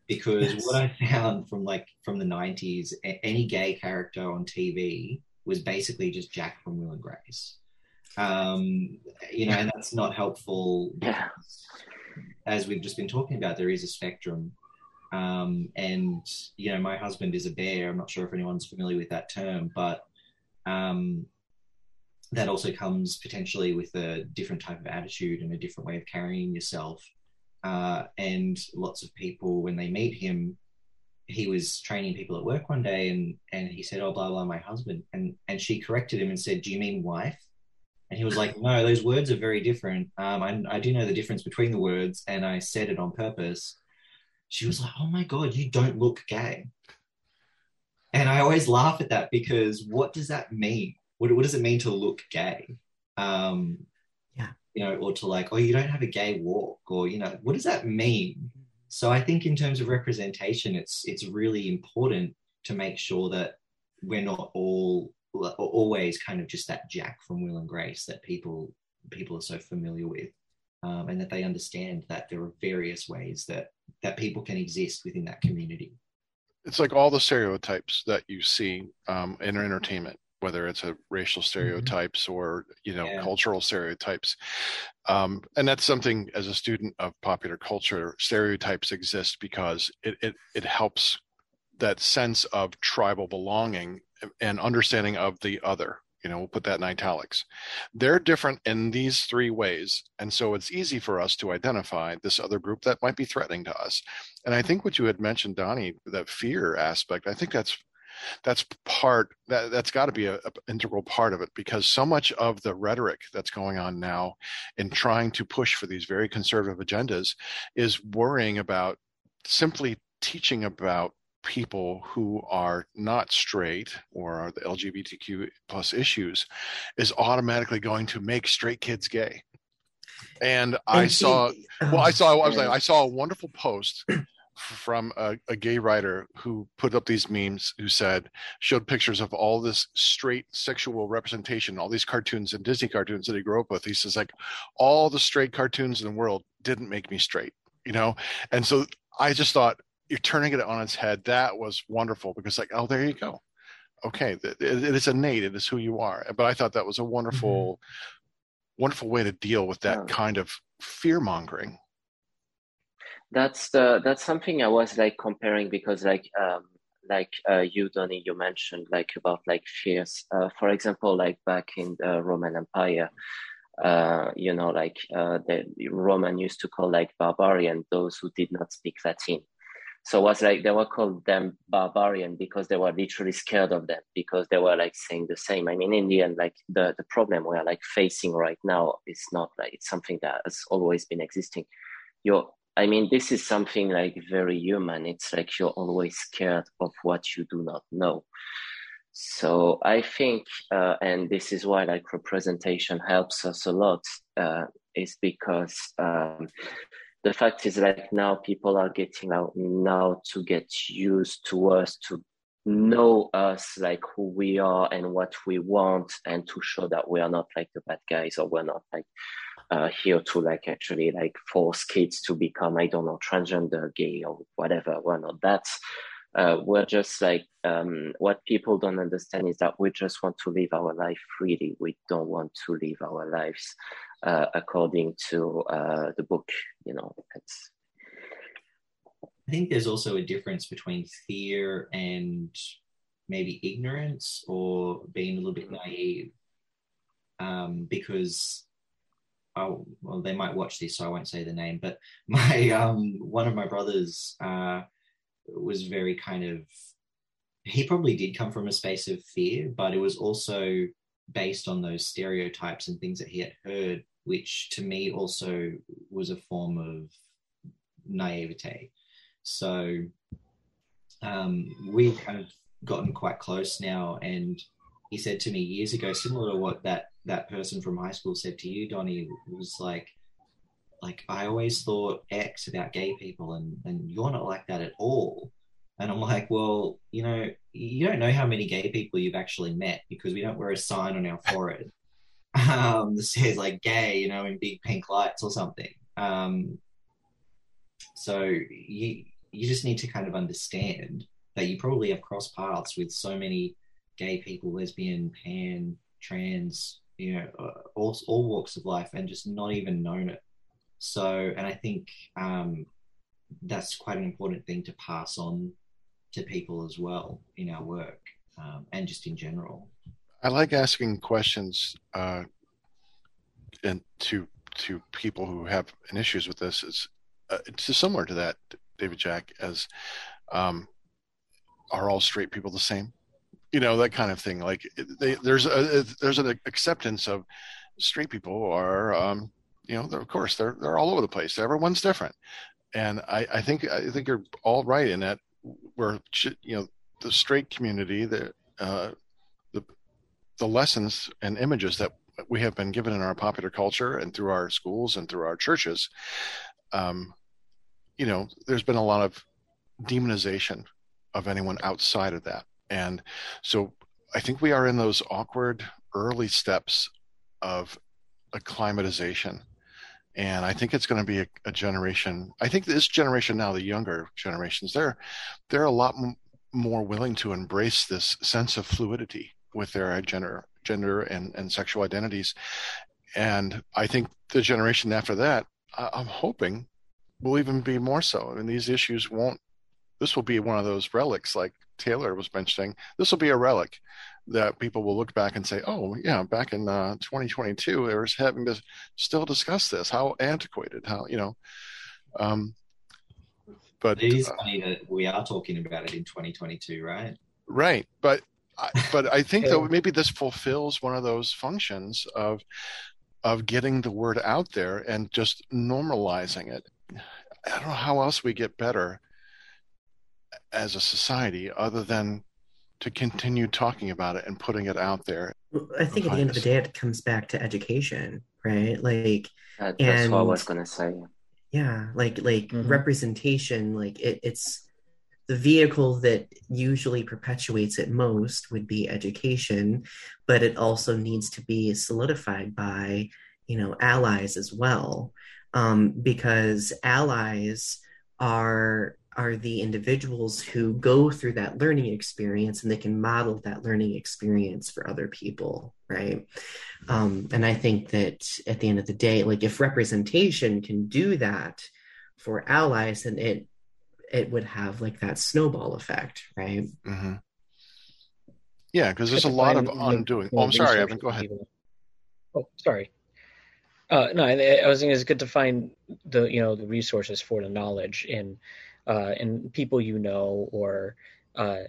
because yes. what I found from like from the 90s, any gay character on TV was basically just Jack from Will and Grace. Um, you know, and that's not helpful.
Yeah.
As we've just been talking about, there is a spectrum. Um, and, you know, my husband is a bear. I'm not sure if anyone's familiar with that term, but um, that also comes potentially with a different type of attitude and a different way of carrying yourself. Uh, and lots of people, when they meet him, he was training people at work one day and, and he said, Oh, blah, blah, my husband. And, and she corrected him and said, Do you mean wife? And he was like, No, those words are very different. Um, I, I do know the difference between the words, and I said it on purpose. She was like, Oh my God, you don't look gay. And I always laugh at that because what does that mean? What, what does it mean to look gay? Um. You know, or to like, oh, you don't have a gay walk, or you know, what does that mean? So I think in terms of representation, it's it's really important to make sure that we're not all always kind of just that Jack from Will and Grace that people people are so familiar with, um, and that they understand that there are various ways that that people can exist within that community.
It's like all the stereotypes that you see um, in entertainment, whether it's a racial stereotypes mm-hmm. or you know
Yeah.
cultural stereotypes, um, and that's something as a student of popular culture, stereotypes exist because it it, it helps that sense of tribal belonging and understanding of the other. You know, we'll put that in italics. They're different in these three ways. And so it's easy for us to identify this other group that might be threatening to us. And I think what you had mentioned, Donnie, that fear aspect, I think that's that's part that that's got to be an integral part of it because so much of the rhetoric that's going on now in trying to push for these very conservative agendas is worrying about simply teaching about people who are not straight or are the lgbtq plus issues is automatically going to make straight kids gay. And i saw well i saw i was like i saw a wonderful post from a, a gay writer who put up these memes who said showed pictures of all this straight sexual representation all these cartoons and disney cartoons that he grew up with. He says like all the straight cartoons in the world didn't make me straight you know? And so i just thought you're turning it on its head. That was wonderful because like oh there you go. Okay it, it is innate. It is who you are. But i thought that was a wonderful mm-hmm. wonderful way to deal with that
Yeah.
kind of fear mongering
that's the that's something I was like comparing because like um like uh, you Donnie you mentioned like about like fears. Uh, for example like back in the Roman Empire uh you know like uh the Roman used to call like barbarian those who did not speak Latin. So it was like they were called them barbarian because they were literally scared of them because they were like saying the same. I mean in the end like the the problem we're like facing right now is not like it's something that has always been existing. You're I mean, this is something like very human. It's like you're always scared of what you do not know. So I think, uh, and this is why like representation helps us a lot, uh, is because um, the fact is like now people are getting out now to get used to us to know us like who we are and what we want and to show that we are not like the bad guys or we're not like uh, here to like actually like force kids to become I don't know transgender, gay or whatever. We're not that. Uh, we're just like um, what people don't understand is that we just want to live our life freely. We don't want to live our lives uh, according to uh, the book. You know, it's
I think there's also a difference between fear and maybe ignorance or being a little bit naive. Um, because oh, well, they might watch this, so I won't say the name. But my um, one of my brothers uh, was very kind of. He probably did come from a space of fear, but it was also based on those stereotypes and things that he had heard, which to me also was a form of naivete. So um, we've kind of gotten quite close now, and he said to me years ago, similar to what that that person from high school said to you, Donnie, was like, like I always thought X about gay people, and and you're not like that at all. And I'm like, well, you know, you don't know how many gay people you've actually met because we don't wear a sign on our forehead um, that says like gay, you know, in big pink lights or something. Um, so you you just need to kind of understand that you probably have crossed paths with so many gay people, lesbian, pan, trans, you know, uh, all, all walks of life and just not even known it. So, and I think um, that's quite an important thing to pass on to people as well in our work um, and just in general.
I like asking questions uh, and to to people who have issues with this. Is uh, it's similar to that, David Jack, as um, are all straight people the same? You know that kind of thing. Like they, there's a there's an acceptance of straight people are um, you know of course they're they're all over the place. Everyone's different, and I, I think I think you're all right in that where you know the straight community the uh, the the lessons and images that we have been given in our popular culture and through our schools and through our churches um, you know there's been a lot of demonization of anyone outside of that and so i think we are in those awkward early steps of acclimatization and I think it's going to be a, a, generation. I think this generation now, the younger generations, they're they're a lot m- more willing to embrace this sense of fluidity with their gender, gender and and sexual identities, and I think the generation after that, I, I'm hoping, will even be more so. I mean, these issues won't. This will be one of those relics, like Taylor was mentioning. This will be a relic that people will look back and say, "Oh, yeah, back in uh, 2022, they were having to still discuss this. How antiquated? How you know?" Um, but
it is uh, funny that we are talking about it in 2022, right?
Right, but but I think that maybe this fulfills one of those functions of of getting the word out there and just normalizing it. I don't know how else we get better as a society other than to continue talking about it and putting it out there.
I think at the end of the day, it comes back to education, right? Like,
that, that's and, what I was gonna say.
Yeah, like like mm-hmm. representation, like it, it's the vehicle that usually perpetuates it most would be education, but it also needs to be solidified by you know allies as well, um, because allies are are the individuals who go through that learning experience and they can model that learning experience for other people right? Um, and i think that at the end of the day like if representation can do that for allies and it it would have like that snowball effect right?
Mm-hmm. yeah because there's a lot of undoing oh i'm sorry evan go ahead.
oh sorry. Uh, no, I, I was thinking it's good to find the you know the resources for the knowledge in uh, and people you know, or uh,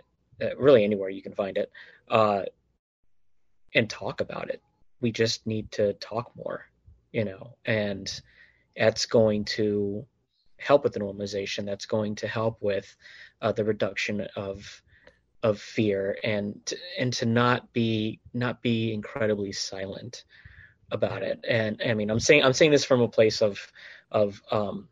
uh, really anywhere you can find it, uh, and talk about it. We just need to talk more, you know, and that's going to help with the normalization. That's going to help with uh, the reduction of of fear and and to not be not be incredibly silent about it. And I mean, I'm saying I'm saying this from a place of of um,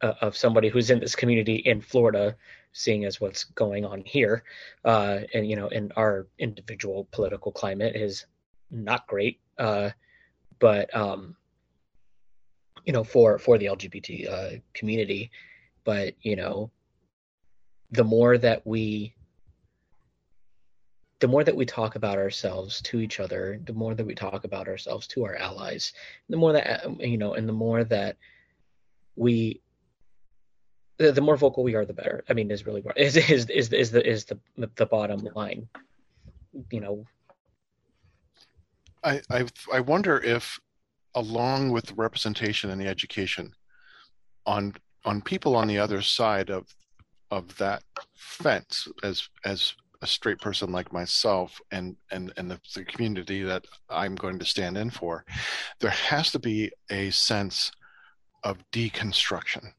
uh, of somebody who's in this community in Florida, seeing as what's going on here, uh, and you know, in our individual political climate is not great. Uh, but um, you know, for for the LGBT uh, community, but you know, the more that we the more that we talk about ourselves to each other, the more that we talk about ourselves to our allies, the more that you know, and the more that we the, the more vocal we are, the better. I mean, is really is is is is the is the the bottom line. You know,
I I I wonder if, along with representation and the education, on on people on the other side of of that fence, as as a straight person like myself and and and the, the community that I'm going to stand in for, there has to be a sense of deconstruction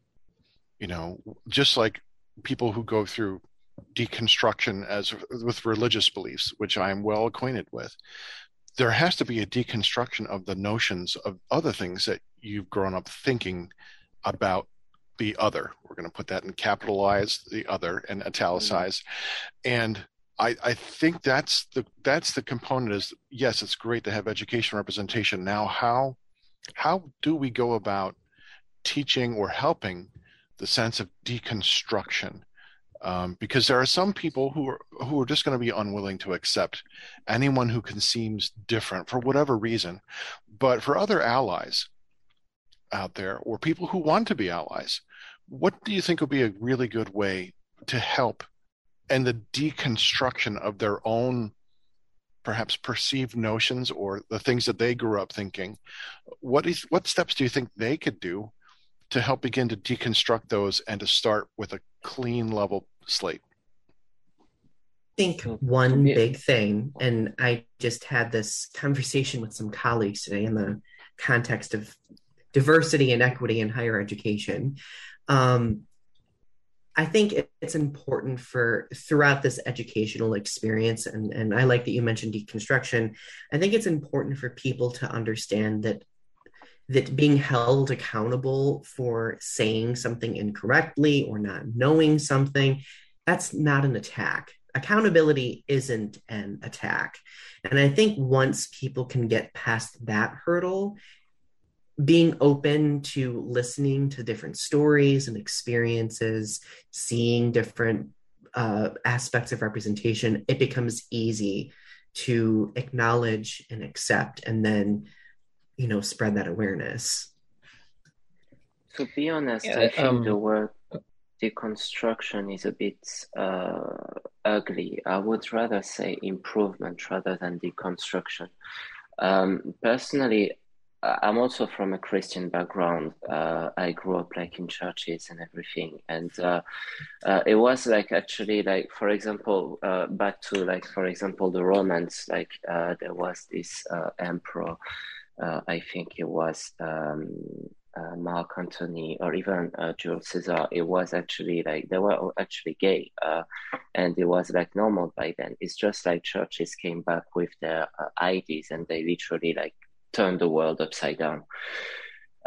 you know just like people who go through deconstruction as with religious beliefs which i am well acquainted with there has to be a deconstruction of the notions of other things that you've grown up thinking about the other. We're going to put that in capitalize the other and italicize. Mm-hmm. and I, I think that's the that's the component is yes it's great to have education representation. Now how how do we go about teaching or helping the sense of deconstruction Um, because there are some people who are who are just going to be unwilling to accept anyone who can seems different for whatever reason. But for other allies out there, or people who want to be allies, what do you think would be a really good way to help and the deconstruction of their own perhaps perceived notions or the things that they grew up thinking what is what steps do you think they could do to help begin to deconstruct those and to start with a clean level slate
I think one big thing, and I just had this conversation with some colleagues today in the context of diversity and equity in higher education. Um, I think it's important for throughout this educational experience, and, and I like that you mentioned deconstruction. I think it's important for people to understand that that being held accountable for saying something incorrectly or not knowing something, that's not an attack. Accountability isn't an attack. And I think once people can get past that hurdle, being open to listening to different stories and experiences, seeing different uh, aspects of representation, it becomes easy to acknowledge and accept and then, you know, spread that awareness.
To be honest, yeah, I think um, the word deconstruction is a bit uh, ugly. I would rather say improvement rather than deconstruction. Um, personally, I'm also from a Christian background. Uh, I grew up like in churches and everything, and uh, uh, it was like actually like for example, uh, back to like for example the Romans. Like uh, there was this uh, I think it was um, Mark Antony or even Julius Caesar. It was actually like they were actually gay, and it was like normal by then. It's just like churches came back with their ideas, and they literally like turned the world upside down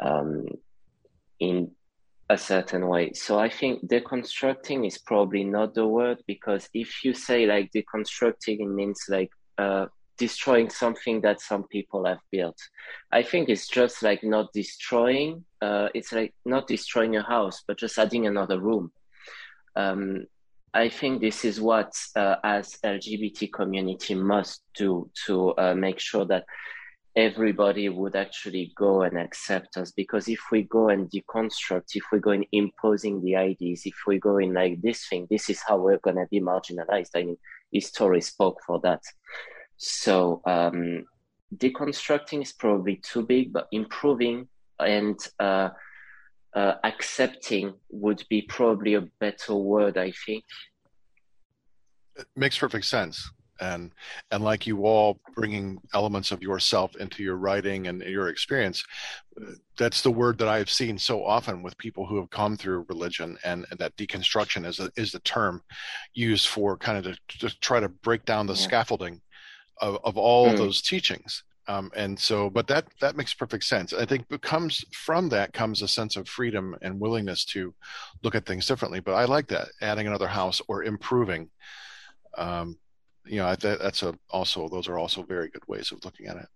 um, in a certain way. So I think deconstructing is probably not the word because if you say like deconstructing, it means like uh, destroying something that some people have built. I think it's just like not destroying. Uh, it's like not destroying a house, but just adding another room. Um, I think this is what, uh, as LGBT community, must do to uh, make sure that everybody would actually go and accept us because if we go and deconstruct if we go in imposing the ideas if we go in like this thing this is how we're going to be marginalized i mean history spoke for that so um, deconstructing is probably too big but improving and uh, uh, accepting would be probably a better word i think
it makes perfect sense and and like you all bringing elements of yourself into your writing and your experience that's the word that i've seen so often with people who have come through religion and, and that deconstruction is a, is the term used for kind of to, to try to break down the yeah. scaffolding of, of all mm. those teachings. Um, and so but that that makes perfect sense. I think comes from that comes a sense of freedom and willingness to look at things differently. But i like that adding another house or improving. Um, you know that, that's a also those are also very good ways of looking at it.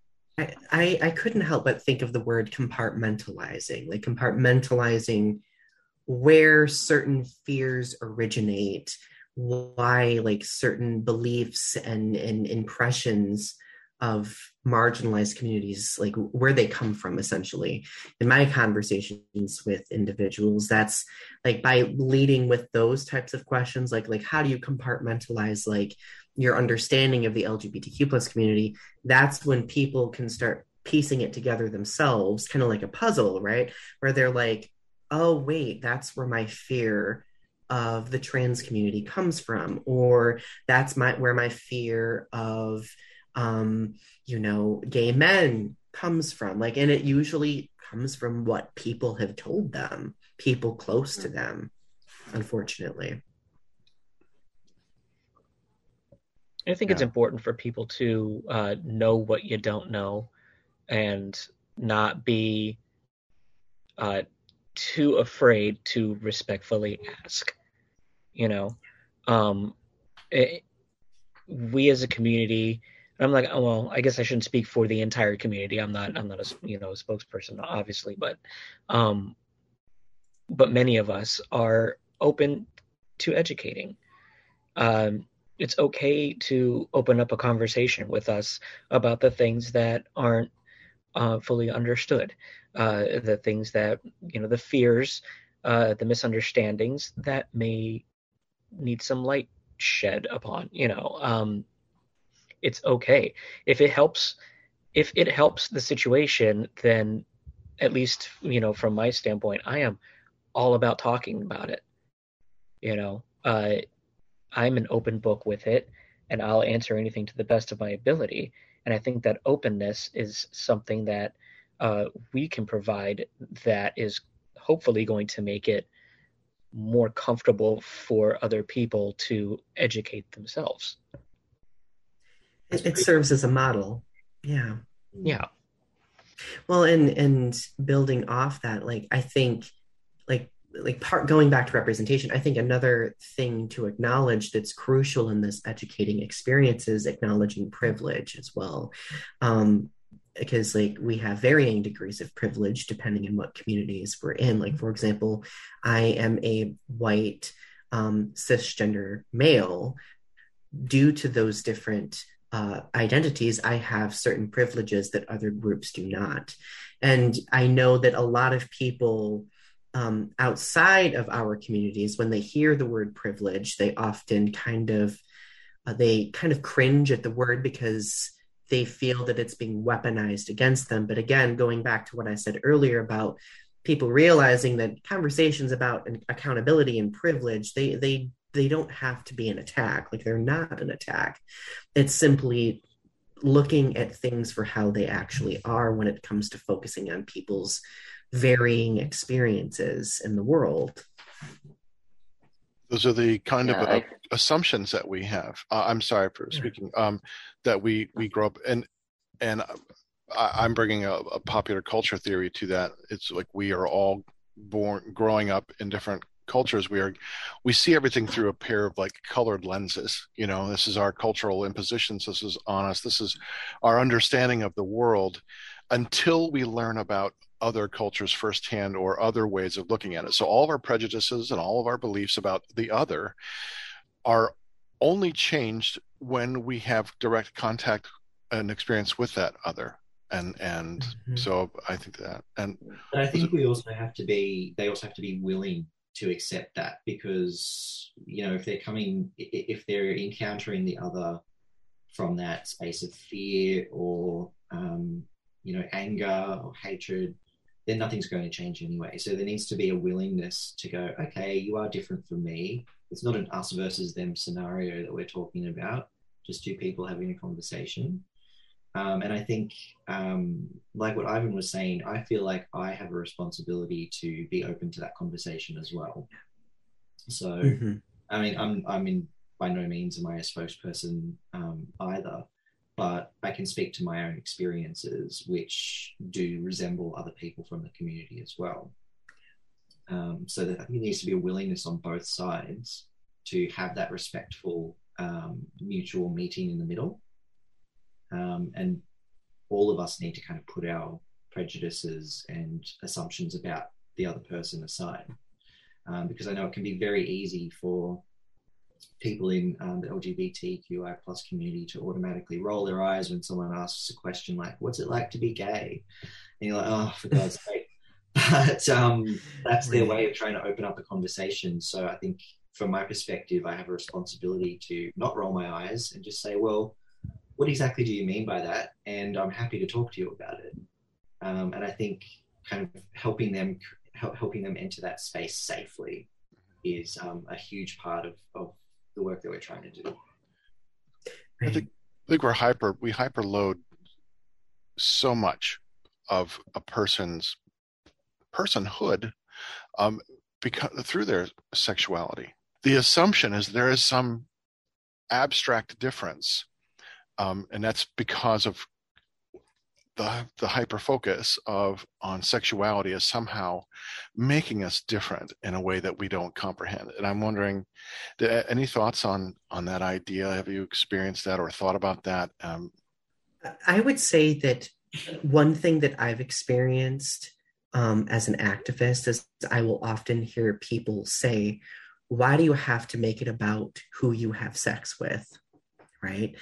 I, I couldn't help but think of the word compartmentalizing like compartmentalizing where certain fears originate why like certain beliefs and and impressions of marginalized communities like where they come from essentially in my conversations with individuals that's like by leading with those types of questions like like how do you compartmentalize like your understanding of the LGBTQ plus community, that's when people can start piecing it together themselves, kind of like a puzzle, right? Where they're like, oh, wait, that's where my fear of the trans community comes from, or that's my where my fear of um, you know, gay men comes from. Like, and it usually comes from what people have told them, people close to them, unfortunately.
I think yeah. it's important for people to uh, know what you don't know and not be uh, too afraid to respectfully ask. You know, um, it, we as a community, I'm like, oh, well, I guess I shouldn't speak for the entire community. I'm not, I'm not a, you know, a spokesperson, obviously, but, um, but many of us are open to educating. Um, it's okay to open up a conversation with us about the things that aren't uh, fully understood, uh, the things that you know, the fears, uh, the misunderstandings that may need some light shed upon. You know, um, it's okay if it helps. If it helps the situation, then at least you know from my standpoint, I am all about talking about it. You know, uh, I'm an open book with it, and I'll answer anything to the best of my ability. And I think that openness is something that uh, we can provide that is hopefully going to make it more comfortable for other people to educate themselves.
It, it serves as a model. Yeah.
Yeah.
Well, and and building off that, like I think, like like part going back to representation, I think another thing to acknowledge that's crucial in this educating experience is acknowledging privilege as well. Um, because like we have varying degrees of privilege depending on what communities we're in. Like for example, I am a white um, cisgender male. Due to those different uh, identities, I have certain privileges that other groups do not. And I know that a lot of people um, outside of our communities, when they hear the word privilege, they often kind of uh, they kind of cringe at the word because they feel that it's being weaponized against them. But again, going back to what I said earlier about people realizing that conversations about accountability and privilege, they they they don't have to be an attack. Like they're not an attack. It's simply looking at things for how they actually are when it comes to focusing on people's varying experiences in the world.
Those are the kind yeah, of uh, assumptions that we have. Uh, I'm sorry for speaking. Um, that we we grow up and and I, am bringing a, a, popular culture theory to that. It's like we are all born growing up in different cultures. We are we see everything through a pair of like colored lenses. You know, this is our cultural impositions. This is on us. This is our understanding of the world. Until we learn about other cultures firsthand or other ways of looking at it. So all of our prejudices and all of our beliefs about the other are only changed when we have direct contact and experience with that other and and mm-hmm. so i think that and
but i think we also have to be they also have to be willing to accept that because you know if they're coming if they're encountering the other from that space of fear or um, you know anger or hatred then nothing's going to change anyway. So there needs to be a willingness to go, okay, you are different from me. It's not an us versus them scenario that we're talking about, just two people having a conversation. Um, and I think, um, like what Ivan was saying, I feel like I have a responsibility to be open to that conversation as well. So, mm-hmm. I mean, I'm I'm in by no means am I a spokesperson um, either, but I can speak to my own experiences, which do resemble other people from the community as well. Um, so that I think there needs to be a willingness on both sides to have that respectful um, mutual meeting in the middle. Um, and all of us need to kind of put our prejudices and assumptions about the other person aside. Um, because I know it can be very easy for people in um, the LGBTQI plus community to automatically roll their eyes when someone asks a question like, "What's it like to be gay?" And you're like, "Oh, for God's sake!" But um, that's their way of trying to open up a conversation. So I think, from my perspective, I have a responsibility to not roll my eyes and just say, "Well, what exactly do you mean by that?" And I'm happy to talk to you about it. Um, and I think kind of helping them help, helping them enter that space safely is um, a huge part of, of the work that we're trying to do.
I think, I think we're hyper we hyperload so much of a person's personhood um, because through their sexuality. The assumption is there is some abstract difference, um, and that's because of the the hyper focus of on sexuality is somehow making us different in a way that we don't comprehend and i'm wondering any thoughts on on that idea have you experienced that or thought about that um,
i would say that one thing that i've experienced um, as an activist is i will often hear people say why do you have to make it about who you have sex with? Right.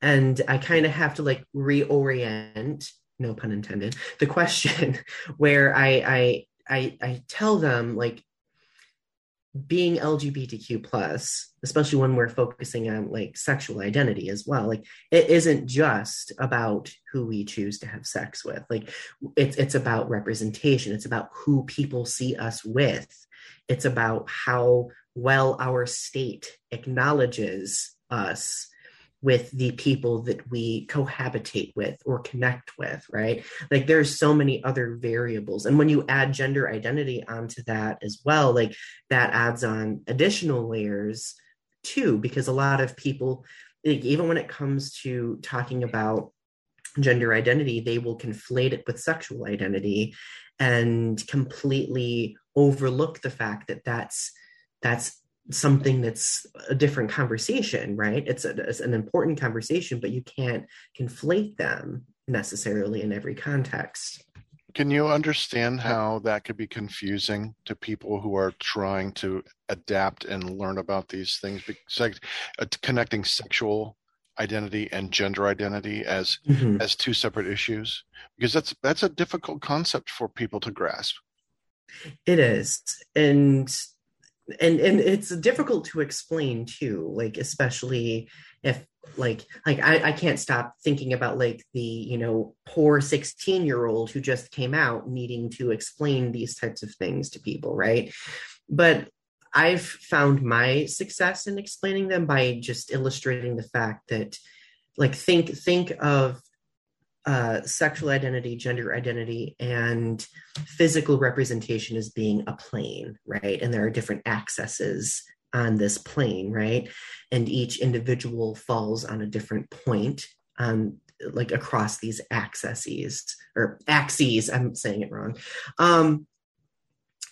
And I kind of have to like reorient, no pun intended, the question where I I I, I tell them like being lgbtq plus especially when we're focusing on like sexual identity as well like it isn't just about who we choose to have sex with. Like it's it's about representation. It's about who people see us with. It's about how well our state acknowledges us with the people that we cohabitate with or connect with, right? Like there's so many other variables. And when you add gender identity onto that as well, like that adds on additional layers too, because a lot of people, like, even when it comes to talking about gender identity, they will conflate it with sexual identity and completely overlook the fact that that's that's something that's a different conversation, right? It's, a, it's, an important conversation, but you can't conflate them necessarily in every context.
Can you understand how that could be confusing to people who are trying to adapt and learn about these things? Because like, uh, connecting sexual identity and gender identity as mm-hmm. as two separate issues, because that's that's a difficult concept for people to grasp.
It is, and and and it's difficult to explain too like especially if like like I, I can't stop thinking about like the you know poor 16 year old who just came out needing to explain these types of things to people right? But i've found my success in explaining them by just illustrating the fact that like think think of uh, sexual identity, gender identity, and physical representation as being a plane, right? And there are different accesses on this plane, right? And each individual falls on a different point on like across these accesses or axes. I'm saying it wrong. Um,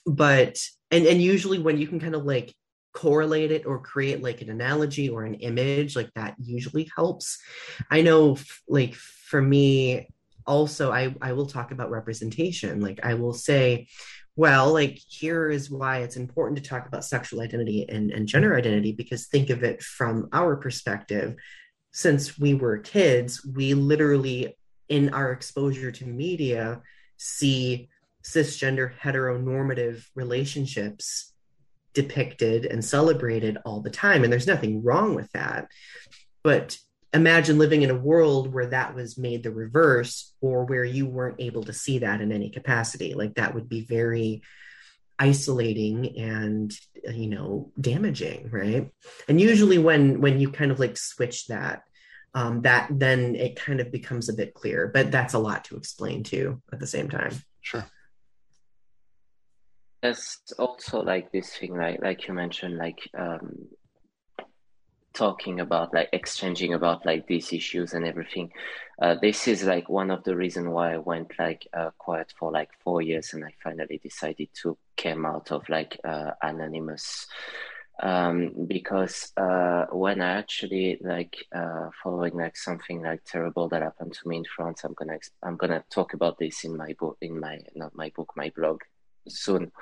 but and and usually when you can kind of like correlate it or create like an analogy or an image like that usually helps. I know like for me also I, I will talk about representation. Like i will say well like here is why it's important to talk about sexual identity and, and gender identity because think of it from our perspective. Since we were kids we literally in our exposure to media see cisgender heteronormative relationships depicted and celebrated all the time. And there's nothing wrong with that. But imagine living in a world where that was made the reverse or where you weren't able to see that in any capacity. Like that would be very isolating and you know damaging right? And usually when when you kind of like switch that um that then it kind of becomes a bit clear. But that's a lot to explain too at the same time.
Sure
there's also like this thing like like you mentioned like um talking about like exchanging about like these issues and everything. Uh, this is like one of the reason why i went like uh, quiet for like four years and i finally decided to came out of like uh, anonymous. Um, because uh, when I actually like uh, following like something like terrible that happened to me in France, I'm gonna I'm gonna talk about this in my book, in my not my book, my blog soon.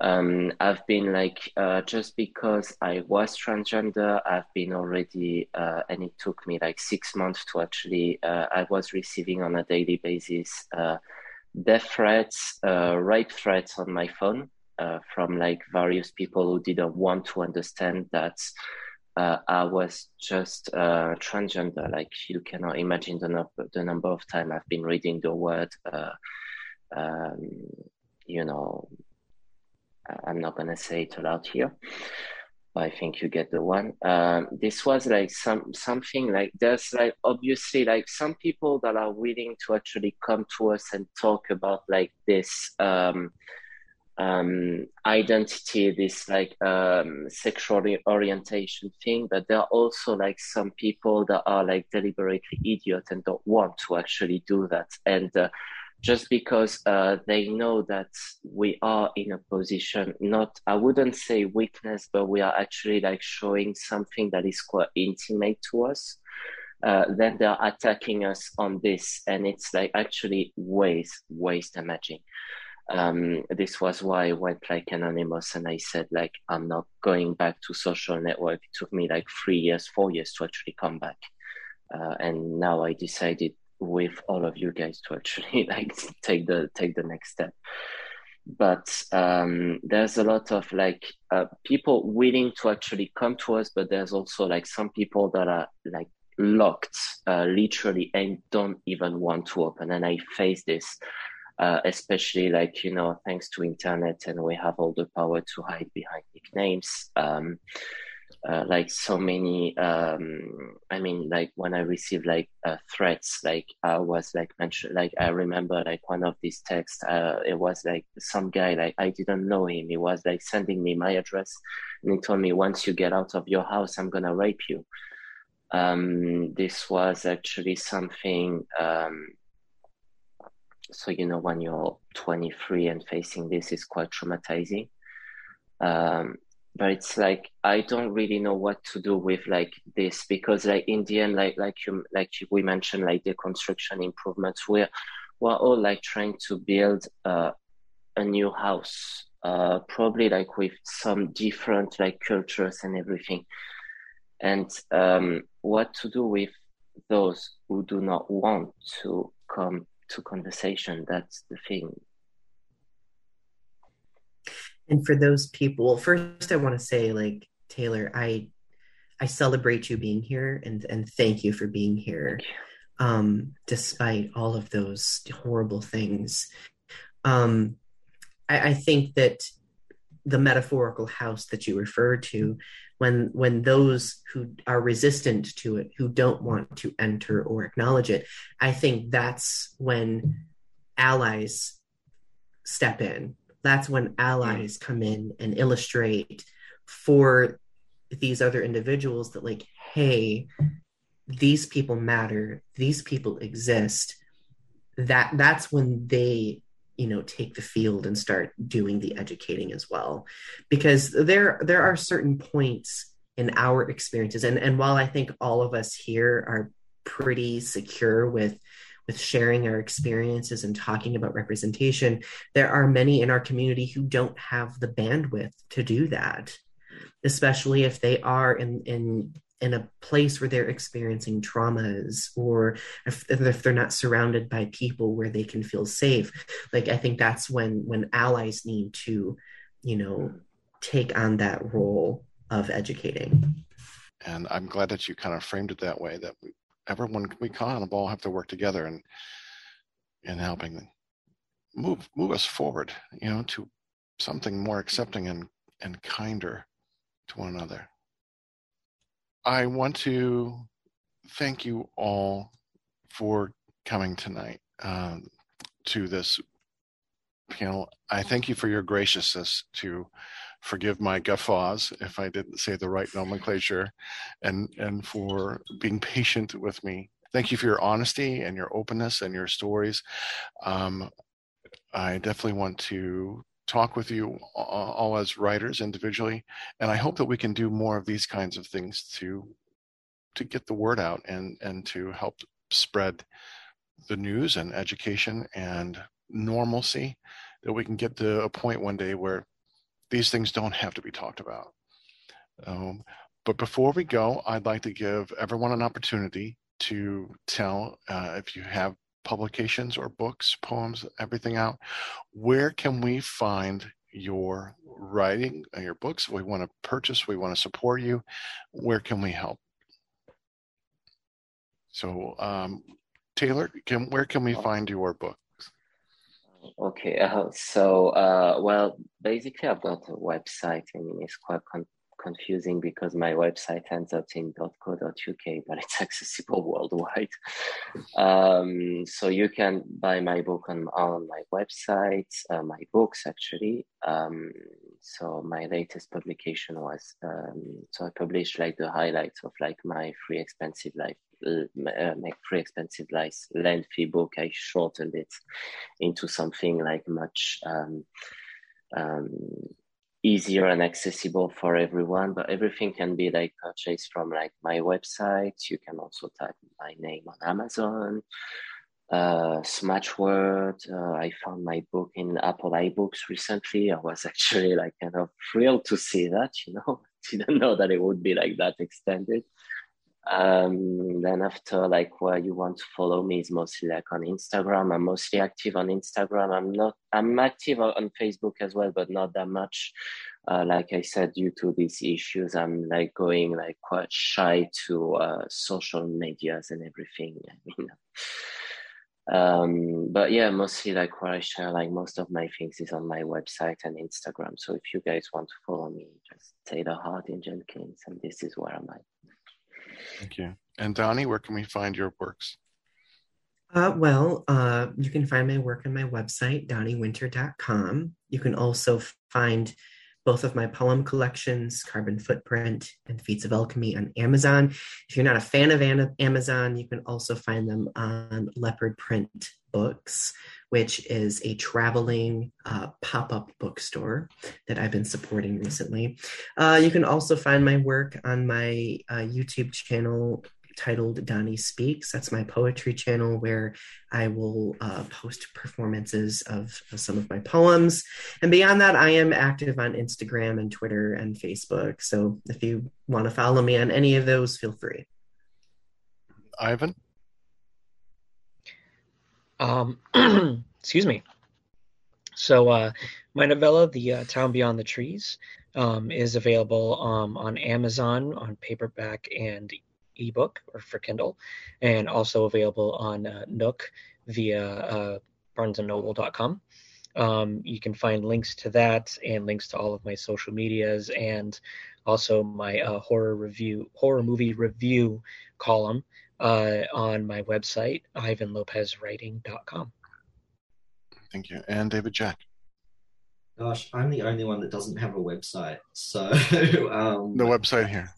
Um, I've been like uh, just because I was transgender, I've been already, uh, and it took me like six months to actually. Uh, I was receiving on a daily basis uh, death threats, uh, rape threats on my phone uh, from like various people who didn't want to understand that. I was just transgender. Like you cannot imagine the, number, the number of time I've been reading the word, um, you know, I'm not gonna say it aloud here. I think you get the one. Um, this was like some something like there's like obviously like some people that are willing to actually come to us and talk about like this um, um, identity, this like um, sexual orientation thing. But there are also like some people that are like deliberately idiot and don't want to actually do that. And uh, just because uh, they know that we are in a position not i wouldn't say weakness but we are actually like showing something that is quite intimate to us. Uh, then they're attacking us on this and it's like actually ways ways damaging um, this was why I went like anonymous and I said like I'm not going back to social network. It took me like three years, four years to actually come back, uh, and now I decided with all of you guys to actually like take the take the next step. But um, there's a lot of like uh, people willing to actually come to us, but there's also like some people that are like locked uh, literally and don't even want to open. And I face this uh, especially like you know thanks to internet and we have all the power to hide behind nicknames um, uh, like so many um, i mean like when i received like uh, threats like i was like mentioned like i remember like one of these texts uh, it was like some guy like i didn't know him. He was like sending me my address and he told me once you get out of your house i'm gonna rape you. Um, this was actually something um, so you know when you're 23 and facing this is quite traumatizing. Um, but it's like i don't really know what to do with like this because like in the end like like you like we mentioned like the construction improvements we're we're all like trying to build uh, a new house uh, probably like with some different like cultures and everything and um, what to do with those who do not want to come to conversation. That's the thing.
And for those people, first I want to say, like Taylor, I I celebrate you being here and and thank you for being here, um, despite all of those horrible things. Um, I, I think that the metaphorical house that you refer to when when those who are resistant to it who don't want to enter or acknowledge it i think that's when allies step in that's when allies come in and illustrate for these other individuals that like hey these people matter these people exist. That that's when they you know take the field and start doing the educating as well. Because there there are certain points in our experiences and and while i think all of us here are pretty secure with with sharing our experiences and talking about representation there are many in our community who don't have the bandwidth to do that especially if they are in in in a place where they're experiencing traumas or if, if, they're not surrounded by people where they can feel safe. Like i think that's when when allies need to you know take on that role of educating.
And i'm glad that you kind of framed it that way that we, everyone we kind of all have to work together and in helping move move us forward you know to something more accepting and and kinder to one another I want to thank you all for coming tonight um, to this panel. I thank you for your graciousness to forgive my guffaws if I didn't say the right nomenclature, and and for being patient with me. Thank you for your honesty and your openness and your stories. Um, I definitely want to talk with you all as writers individually and i hope that we can do more of these kinds of things to to get the word out and and to help spread the news and education and normalcy that we can get to a point one day where these things don't have to be talked about um, but before we go i'd like to give everyone an opportunity to tell uh, if you have publications or books, poems, everything out, where can we find your writing, uh, your books? We want to purchase, we want to support you. Where can we help? So, um, Taylor, can, where can we find your books?
Okay, uh, so uh, well, basically, I've got a website. I mean, it's quite con- confusing because my website ends up in .co.uk, but it's accessible worldwide. Um, so you can buy my book on, on my website, uh, my books actually. Um, so my latest publication was, um, so I published like the highlights of like my free expensive life uh, my free expensive like lengthy book i shortened it into something like much um, um, easier and accessible for everyone but everything can be like purchased from like my website you can also type my name on amazon uh, Smashword. Uh, I found my book in Apple iBooks recently. I was actually like kind of thrilled to see that. You know, didn't know that it would be like that extended. Um, then after like where you want to follow me is mostly like on Instagram. I'm mostly active on Instagram. I'm not. I'm active on Facebook as well, but not that much. Uh, like I said, due to these issues, I'm like going like quite shy to uh, social medias and everything. Um, but yeah, mostly like where I share, like most of my things is on my website and Instagram. So if you guys want to follow me, just Taylor Harding Jenkins, and this is where I'm at.
Thank you. And Donnie, where can we find your works?
Uh, well, uh, you can find my work on my website, donniewinter.com. You can also find both of my poem collections, Carbon Footprint and Feats of Alchemy, on Amazon. If you're not a fan of Amazon, you can also find them on Leopard Print Books, which is a traveling uh, pop up bookstore that I've been supporting recently. Uh, you can also find my work on my uh, YouTube channel titled Donnie Speaks. That's my poetry channel where I will uh, post performances of, of, some of my poems. And beyond that, I am active on Instagram and Twitter and Facebook. So if you want to follow me on any of those, feel free.
Ivan?
Um, excuse me. So, uh, my novella, The uh, Town Beyond the Trees, um, is available um, on Amazon on paperback and ebook or for Kindle, and also available on uh, Nook via uh, BarnesandNoble.com. Um, you can find links to that and links to all of my social medias and also my uh, horror review, horror movie review column uh, on my website, ivanlopezwriting.com.
Thank you. And David Jack.
Gosh, I'm the only one that doesn't have a website. So um,
no website here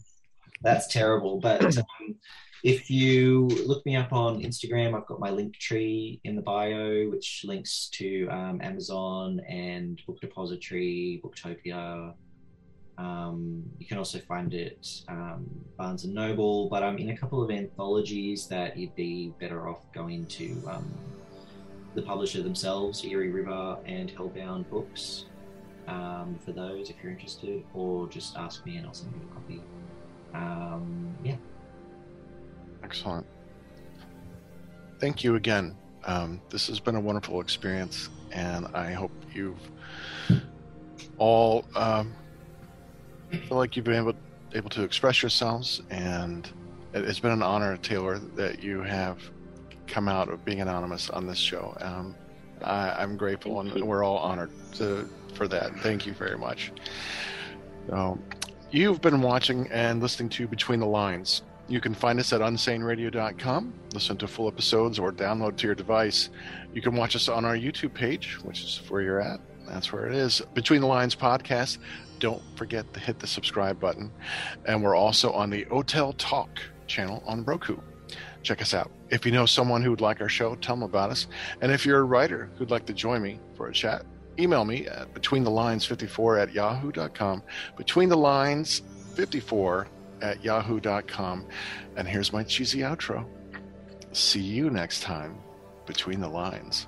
that's terrible. But um, if you look me up on Instagram, I've got my Linktree in the bio, which links to um, Amazon and Book Depository, Booktopia. Um, you can also find it um, Barnes and Noble, but I'm in a couple of anthologies that you'd be better off going to um, the publisher themselves, Eerie River and Hellbound Books, um, for those if you're interested, or just ask me and I'll send you a copy um, yeah.
Excellent. Thank you again. Um, this has been a wonderful experience, and I hope you've all um, feel like you've been able able to express yourselves, and it's been an honor, Taylor, that you have come out of being anonymous on this show. Um, I, am grateful, and we're all honored to, for that. Thank you very much. So, You've been watching and listening to Between the Lines. You can find us at unsaneradio.com, listen to full episodes, or download to your device. You can watch us on our YouTube page, which is where you're at. That's where it is. Between the Lines podcast. Don't forget to hit the subscribe button. And we're also on the Hotel Talk channel on Roku. Check us out. If you know someone who would like our show, tell them about us. And if you're a writer who'd like to join me for a chat, email me at betweenthelines54 at yahoo.com. Between the lines 54 at yahoo.com. And here's my cheesy outro. See you next time between the lines.